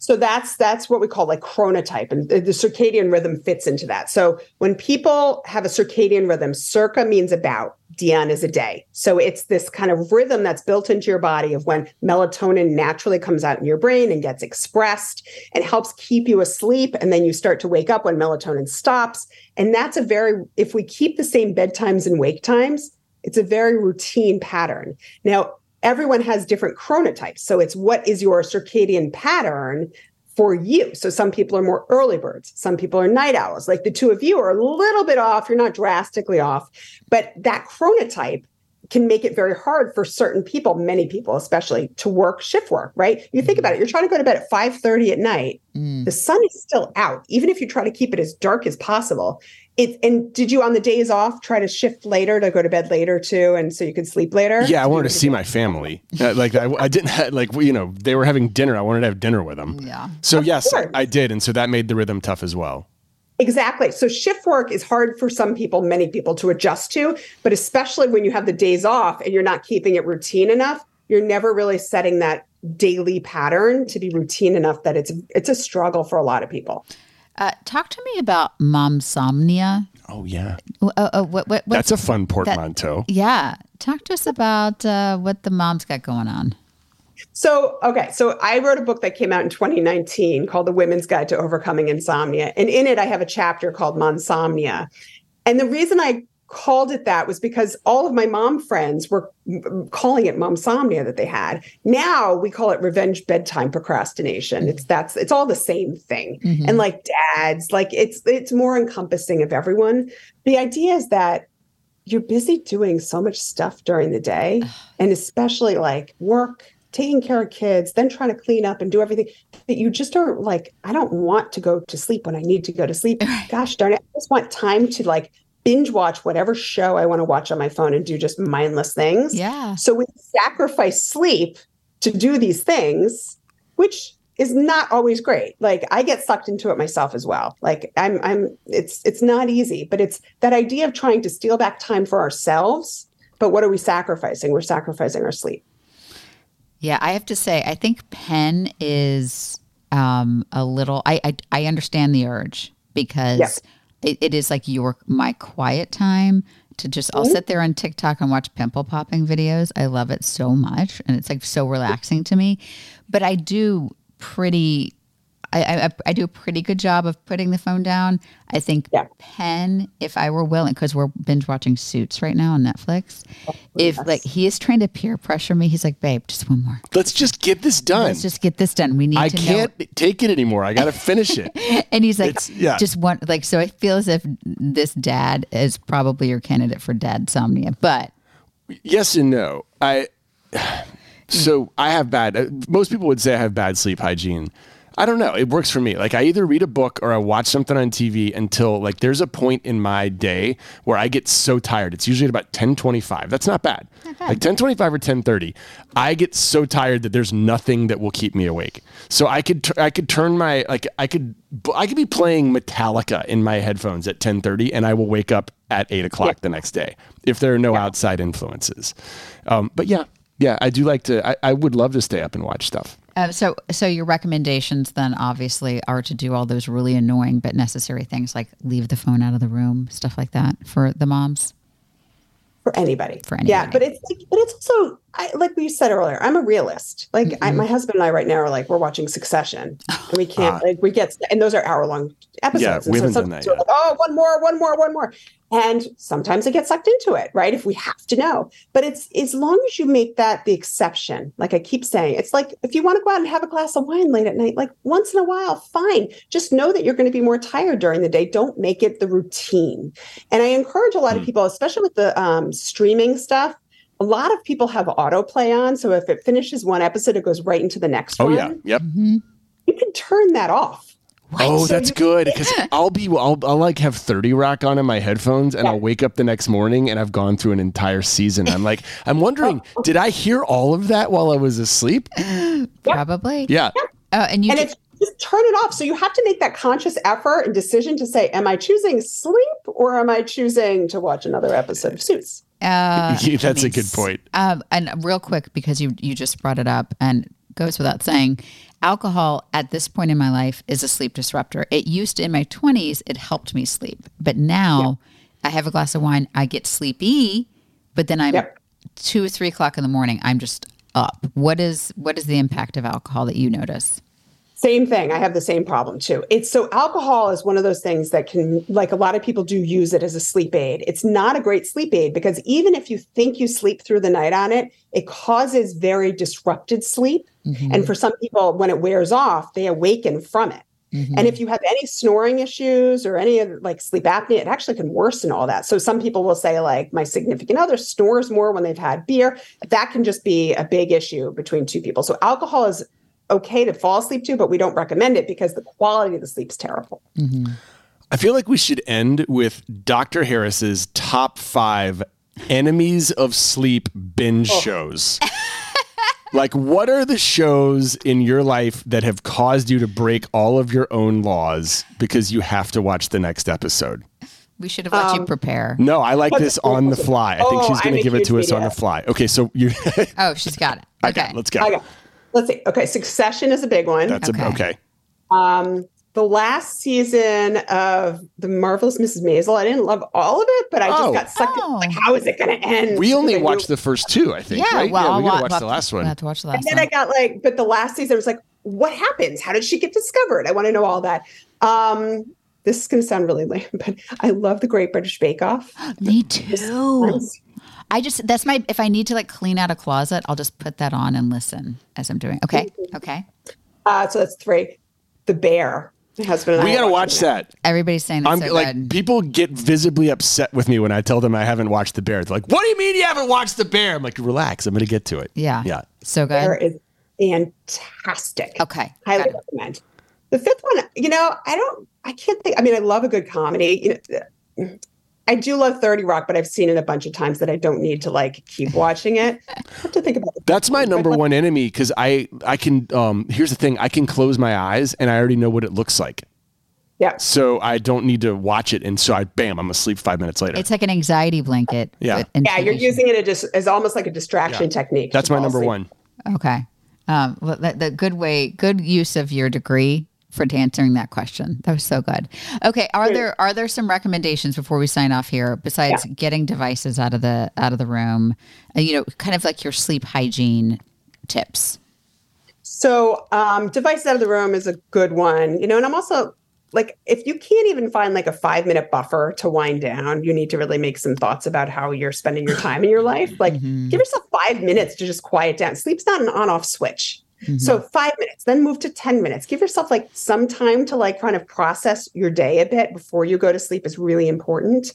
Speaker 4: So that's that's what we call like chronotype, and the, circadian rhythm fits into that. So when people have a circadian rhythm, circa means about, dian is a day. So it's this kind of rhythm that's built into your body of when melatonin naturally comes out in your brain and gets expressed and helps keep you asleep, and then you start to wake up when melatonin stops. And that's a very if we keep the same bedtimes and wake times, it's a very routine pattern. Now everyone has different chronotypes. So it's what is your circadian pattern for you? So some people are more early birds, some people are night owls. Like the two of you are a little bit off, you're not drastically off, but that chronotype can make it very hard for certain people, many people especially, to work shift work, right? You think about it, you're trying to go to bed at 5:30 at night. Mm. The sun is still out, even if you try to keep it as dark as possible. It, and did you on the days off try to shift later to go to bed later too, and so you could sleep later?
Speaker 2: Yeah, I wanted to see my family. Uh, like I, I didn't have, like you know they were having dinner. I wanted to have dinner with them.
Speaker 1: Yeah.
Speaker 2: So yes,
Speaker 4: course.
Speaker 2: I did, and so that made the rhythm tough as well.
Speaker 4: Exactly. So shift work is hard for some people, many people to adjust to, but especially when you have the days off and you're not keeping it routine enough, you're never really setting that daily pattern to be routine enough that it's it's a struggle for a lot of people.
Speaker 1: Uh, talk to me about momsomnia.
Speaker 2: Oh yeah,
Speaker 1: Uh, uh, what, what, what,
Speaker 2: that's a fun portmanteau.
Speaker 1: yeah. Talk to us about uh, what the moms got going on.
Speaker 4: So, okay, so I wrote a book that came out in 2019 called The Women's Guide to Overcoming Insomnia. And in it, I have a chapter called Momsomnia. And the reason I called it that was because all of my mom friends were calling it momsomnia that they had. Now we call it revenge bedtime procrastination. Mm-hmm. It's that's it's all the same thing. Mm-hmm. And like dads, like it's it's more encompassing of everyone. The idea is that you're busy doing so much stuff during the day and especially like work taking care of kids then trying to clean up and do everything that you just are like i don't want to go to sleep when i need to go to sleep gosh darn it i just want time to like binge watch whatever show i want to watch on my phone and do just mindless things
Speaker 1: Yeah.
Speaker 4: so we sacrifice sleep to do these things which is not always great like i get sucked into it myself as well like i'm i'm it's it's not easy but it's that idea of trying to steal back time for ourselves but what are we sacrificing we're sacrificing our sleep
Speaker 1: Yeah, I have to say, I think Penn is um, a little. I, I I understand the urge because. It, it is like your my quiet time to just. I'll sit there on TikTok and watch pimple popping videos. I love it so much, and it's like so relaxing to me. But I do pretty. I, I, I do a pretty good job of putting the phone down. I think
Speaker 4: Yeah.
Speaker 1: Penn, if I were willing, because we're binge watching Suits right now on Netflix. if like he is trying to peer pressure me, he's like, "Babe, just one more."
Speaker 2: Let's just get this done.
Speaker 1: Let's just get this done. We need
Speaker 2: I
Speaker 1: to
Speaker 2: can't take it anymore. I got to finish it.
Speaker 1: And he's like,
Speaker 2: It's- yeah.
Speaker 1: just one. Like, so I feel as if this dad is probably your candidate for dad somnia. But
Speaker 2: yes and no. I so I have bad. uh, Most people would say I have bad sleep hygiene. I don't know. It works for me. Like I either read a book or I watch something on TV until like there's a point in my day where I get so tired. It's usually at about 10:25. That's not bad. Like 10:25 or 10:30. I get so tired that there's nothing that will keep me awake. So I could I could turn my like I could I could be playing Metallica in my headphones at 10:30 and I will wake up at eight o'clock the next day if there are no outside influences. Um, but yeah, yeah, I do like to. I, I would love to stay up and watch stuff.
Speaker 1: Uh, so, so your recommendations then obviously are to do all those really annoying but necessary things like leave the phone out of the room, stuff like that for the moms.
Speaker 4: for anybody.
Speaker 1: For
Speaker 4: Yeah, but it's like, but it's also I, like we said earlier. I'm a realist. Like
Speaker 1: Mm-hmm.
Speaker 4: my husband and I right now are like we're watching Succession, and we can't like we get and those are hour long episodes.
Speaker 2: Ah. we
Speaker 4: and
Speaker 2: haven't done that
Speaker 4: we're like, oh, one more, one more, one more, and sometimes it gets sucked into it, right? If we have to know, but it's as long as you make that the exception. Like I keep saying, it's like if you want to go out and have a glass of wine late at night, like once in a while, fine. Just know that you're going to be more tired during the day. Don't make it the routine. And I encourage a
Speaker 2: Hmm.
Speaker 4: lot of people, especially with the um, streaming stuff. A lot of people have autoplay on, so if it finishes one episode, it goes right into the next
Speaker 2: Oh
Speaker 4: one.
Speaker 2: yeah, yep.
Speaker 4: You can turn that off.
Speaker 2: Oh,
Speaker 4: So
Speaker 2: that's
Speaker 4: you-
Speaker 2: good because I'll be I'll, I'll like have 30 Rock on in my headphones and I'll wake up the next morning and I've gone through an entire season. I'm like, I'm wondering, did I hear all of that while I was asleep?
Speaker 1: Probably.
Speaker 2: Yeah.
Speaker 1: Uh, and you
Speaker 4: and
Speaker 1: ju-
Speaker 4: it's just turn it off. So you have to make that conscious effort and decision to say, am I choosing sleep or am I choosing to watch another episode of Suits?
Speaker 1: Uh,
Speaker 2: That's a
Speaker 1: I mean,
Speaker 2: good point.
Speaker 1: Um, and real quick, because you you just brought it up, and goes without saying, alcohol at this point in my life is a sleep disruptor. It used to in my twenties, it helped me sleep, but now I have a glass of wine, I get sleepy, but then I'm
Speaker 4: Yep.
Speaker 1: two or three o'clock in the morning, I'm just up. What is what is the impact of alcohol that you notice?
Speaker 4: Same thing. I have the same problem too. It's so alcohol is one of those things that can, like a lot of people do use it as a sleep aid. It's not a great sleep aid because even if you think you sleep through the night on it, it causes very disrupted sleep. Mm-hmm. And for some people, when it wears off, they awaken from it. Mm-hmm. And if you have any snoring issues or any of like sleep apnea, it actually can worsen all that. So some people will say, like, my significant other snores more when they've had beer. That can just be a big issue between two people. So alcohol is okay to fall asleep to, but we don't recommend it because the quality of the sleep's terrible. Mm-hmm.
Speaker 2: I feel like we should end with Dr. Harris's top five enemies of sleep binge
Speaker 4: Oh.
Speaker 2: shows. like, what are the shows in your life that have caused you to break all of your own laws because you have to watch the next episode?
Speaker 1: We should have let you um, prepare.
Speaker 2: No, I like this on the fly. I think
Speaker 4: Oh,
Speaker 2: she's going to give it to us on the fly. Okay, so you.
Speaker 1: Oh, she's got it.
Speaker 2: okay,
Speaker 1: Okay,
Speaker 2: let's go.
Speaker 4: Okay. Let's see. Okay. Succession is a big one.
Speaker 2: That's
Speaker 1: Okay.
Speaker 2: a, okay.
Speaker 4: Um, the last season of The Marvelous Mrs. Maisel, I didn't love all of it, but I just
Speaker 2: Oh.
Speaker 4: got sucked
Speaker 1: Oh.
Speaker 4: in. Like, how is it going to end?
Speaker 2: We only
Speaker 4: Because I knew-
Speaker 2: watched the first two, I think.
Speaker 1: Yeah,
Speaker 2: right?
Speaker 1: well,
Speaker 2: yeah, we gotta
Speaker 1: wa-
Speaker 2: watch the last one.
Speaker 1: We'll have to watch the last. One.
Speaker 4: And then
Speaker 1: one.
Speaker 4: I got like, but the last season was like, what happens? How did she get discovered? I want to know all that. Um, this is going to sound really lame, but I love the Great British Bake Off.
Speaker 1: Me too. I just that's my if I need to like clean out a closet, I'll just put that on and listen as I'm doing. Okay. Okay.
Speaker 4: Uh, so that's three. The Bear. My husband and
Speaker 2: we
Speaker 4: I
Speaker 2: got to watch
Speaker 4: watching
Speaker 2: that.
Speaker 1: Everybody's saying it's
Speaker 2: I'm
Speaker 1: so
Speaker 2: like
Speaker 1: good.
Speaker 2: people get visibly upset with me when I tell them I haven't watched The Bear. They're like, "What do you mean you haven't watched The Bear?" I'm like, "Relax, I'm going to get to it."
Speaker 1: Yeah.
Speaker 2: yeah.
Speaker 1: So
Speaker 4: Bear
Speaker 1: good.
Speaker 4: is fantastic.
Speaker 1: Okay.
Speaker 4: highly
Speaker 1: Got
Speaker 4: recommend. The fifth one, you know, I don't, I can't think. I mean, I love a good comedy. You know, I do love Thirty Rock, but I've seen it a bunch of times that I don't need to like keep watching it. I have to think about it.
Speaker 2: That's my number one enemy because I I can. Um, here's the thing: I can close my eyes and I already know what it looks like,
Speaker 4: Yeah,
Speaker 2: so I don't need to watch it. And so I, bam, I'm asleep five minutes later.
Speaker 1: It's like an anxiety blanket.
Speaker 2: Yeah.
Speaker 4: yeah, you're using it as, as almost like a distraction technique.
Speaker 2: That's my number
Speaker 4: asleep.
Speaker 2: one.
Speaker 1: Okay. Um, well, the, the good way, good use of your degree for answering that question. That was so good. Okay. Are there are there some recommendations before we sign off here besides getting devices out of the out of the room? Uh, you know, kind of like your sleep hygiene tips.
Speaker 4: So, um, devices out of the room is a good one, you know, and I'm also like, if you can't even find like a five minute buffer to wind down, you need to really make some thoughts about how you're spending your time in your life. Like, give yourself five minutes to just quiet down. Sleep's not an on off switch. So, five minutes, then move to 10 minutes. Give yourself like some time to like kind of process your day a bit before you go to sleep is really important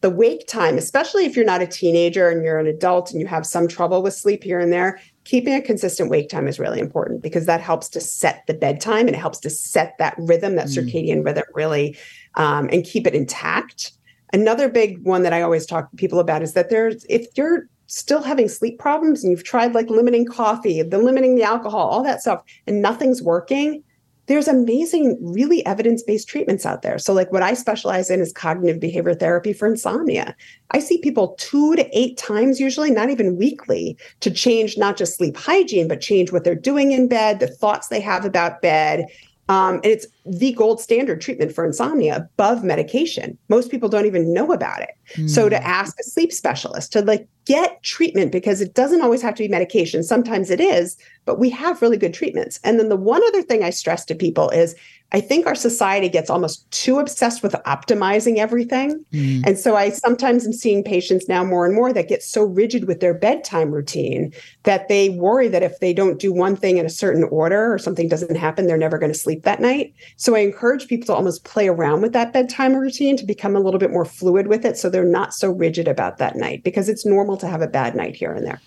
Speaker 4: the wake time, especially if you're not a teenager and you're an adult and you have some trouble with sleep here and there, keeping a consistent wake time is really important because that helps to set the bedtime and it helps to set that rhythm, that circadian rhythm, really, um, and keep it intact. Another big one that I always talk to people about is that there's, if you're still having sleep problems and you've tried like limiting coffee, the limiting the alcohol, all that stuff, and nothing's working, there's amazing, really evidence based treatments out there. So, like what I specialize in is cognitive behavior therapy for insomnia. I see people two to eight times, usually, not even weekly, to change not just sleep hygiene, but change what they're doing in bed, the thoughts they have about bed. Um, and it's the gold standard treatment for insomnia above medication. Most people don't even know about it. Mm. So to hmm. ask a sleep specialist to like get treatment because it doesn't always have to be medication. Sometimes it is, but we have really good treatments. And then the one other thing I stress to people is I think our society gets almost too obsessed with optimizing everything. Mm. And so I sometimes am seeing patients now more and more that get so rigid with their bedtime routine that they worry that if they don't do one thing in a certain order or something doesn't happen, they're never going to sleep that night. So I encourage people to almost play around with that bedtime routine to become a little bit more fluid with it so they're not so rigid about that night because it's normal to have a bad night here and there.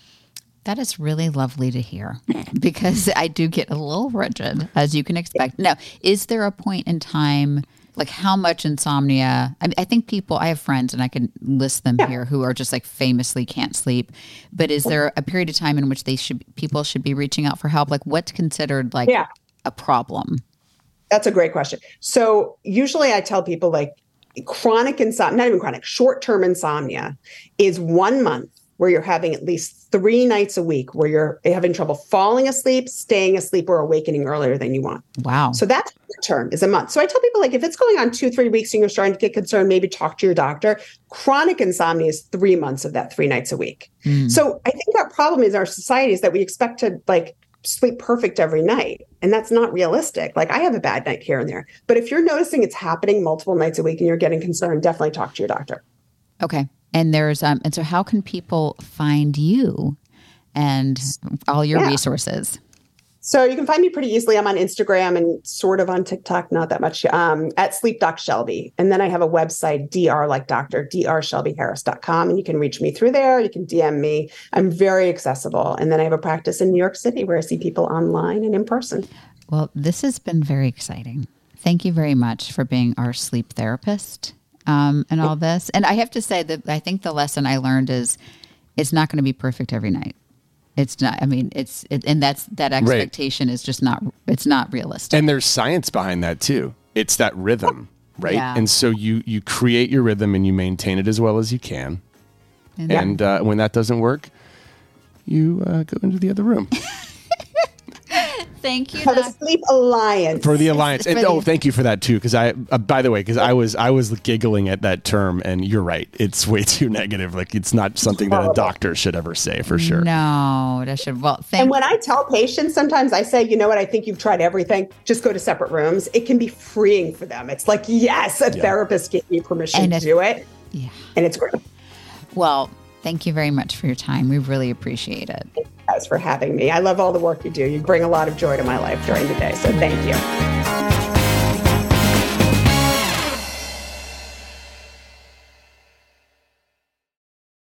Speaker 1: That is really lovely to hear because I do get a little rigid, as you can expect. Now, is there a point in time, like how much insomnia? I, mean, I think people, I have friends and I can list them yeah. here who are just like famously can't sleep. But is there a period of time in which they should, people should be reaching out for help? Like what's considered like yeah. a problem?
Speaker 4: That's a great question. So usually I tell people like chronic insomnia, not even chronic, short term insomnia is one month where you're having at least three nights a week where you're having trouble falling asleep, staying asleep, or awakening earlier than you want.
Speaker 1: Wow.
Speaker 4: So that's term is a month. So I tell people like if it's going on two, three weeks and you're starting to get concerned, maybe talk to your doctor. Chronic insomnia is three months of that three nights a week. Mm. So I think our problem is our society is that we expect to like sleep perfect every night. And that's not realistic. Like I have a bad night here and there. But if you're noticing it's happening multiple nights a week and you're getting concerned, definitely talk to your doctor.
Speaker 1: Okay. And there's um and so how can people find you and all your yeah. resources?
Speaker 4: So you can find me pretty easily. I'm on Instagram and sort of on TikTok, not that much, um, at Sleep Doc Shelby. And then I have a website, dr like doctor, drshelbyharris.com. And you can reach me through there. You can DM me. I'm very accessible. And then I have a practice in New York City where I see people online and in person.
Speaker 1: Well, this has been very exciting. Thank you very much for being our sleep therapist um, and all this. And I have to say that I think the lesson I learned is it's not going to be perfect every night. It's not. I mean, it's it, and that's that expectation right. is just not. It's not realistic.
Speaker 2: And there's science behind that too. It's that rhythm, right? Yeah. And so you you create your rhythm and you maintain it as well as you can. And, and uh, when that doesn't work, you uh, go into the other room.
Speaker 1: Thank you.
Speaker 4: For the Sleep Alliance.
Speaker 2: For the Alliance. And, oh, thank you for that too. Because I, uh, by the way, because I was I was giggling at that term, and you're right. It's way too negative. Like it's not something that a doctor should ever say for sure.
Speaker 1: No, that should. Well, thank
Speaker 4: and when I tell patients, sometimes I say, you know what? I think you've tried everything. Just go to separate rooms. It can be freeing for them. It's like, yes, a yeah. therapist gave me permission and to do it. Yeah, and it's great.
Speaker 1: Well, thank you very much for your time. We really appreciate it
Speaker 4: guys for having me. I love all the work you do. You bring a lot of joy to my life during the day. So thank you.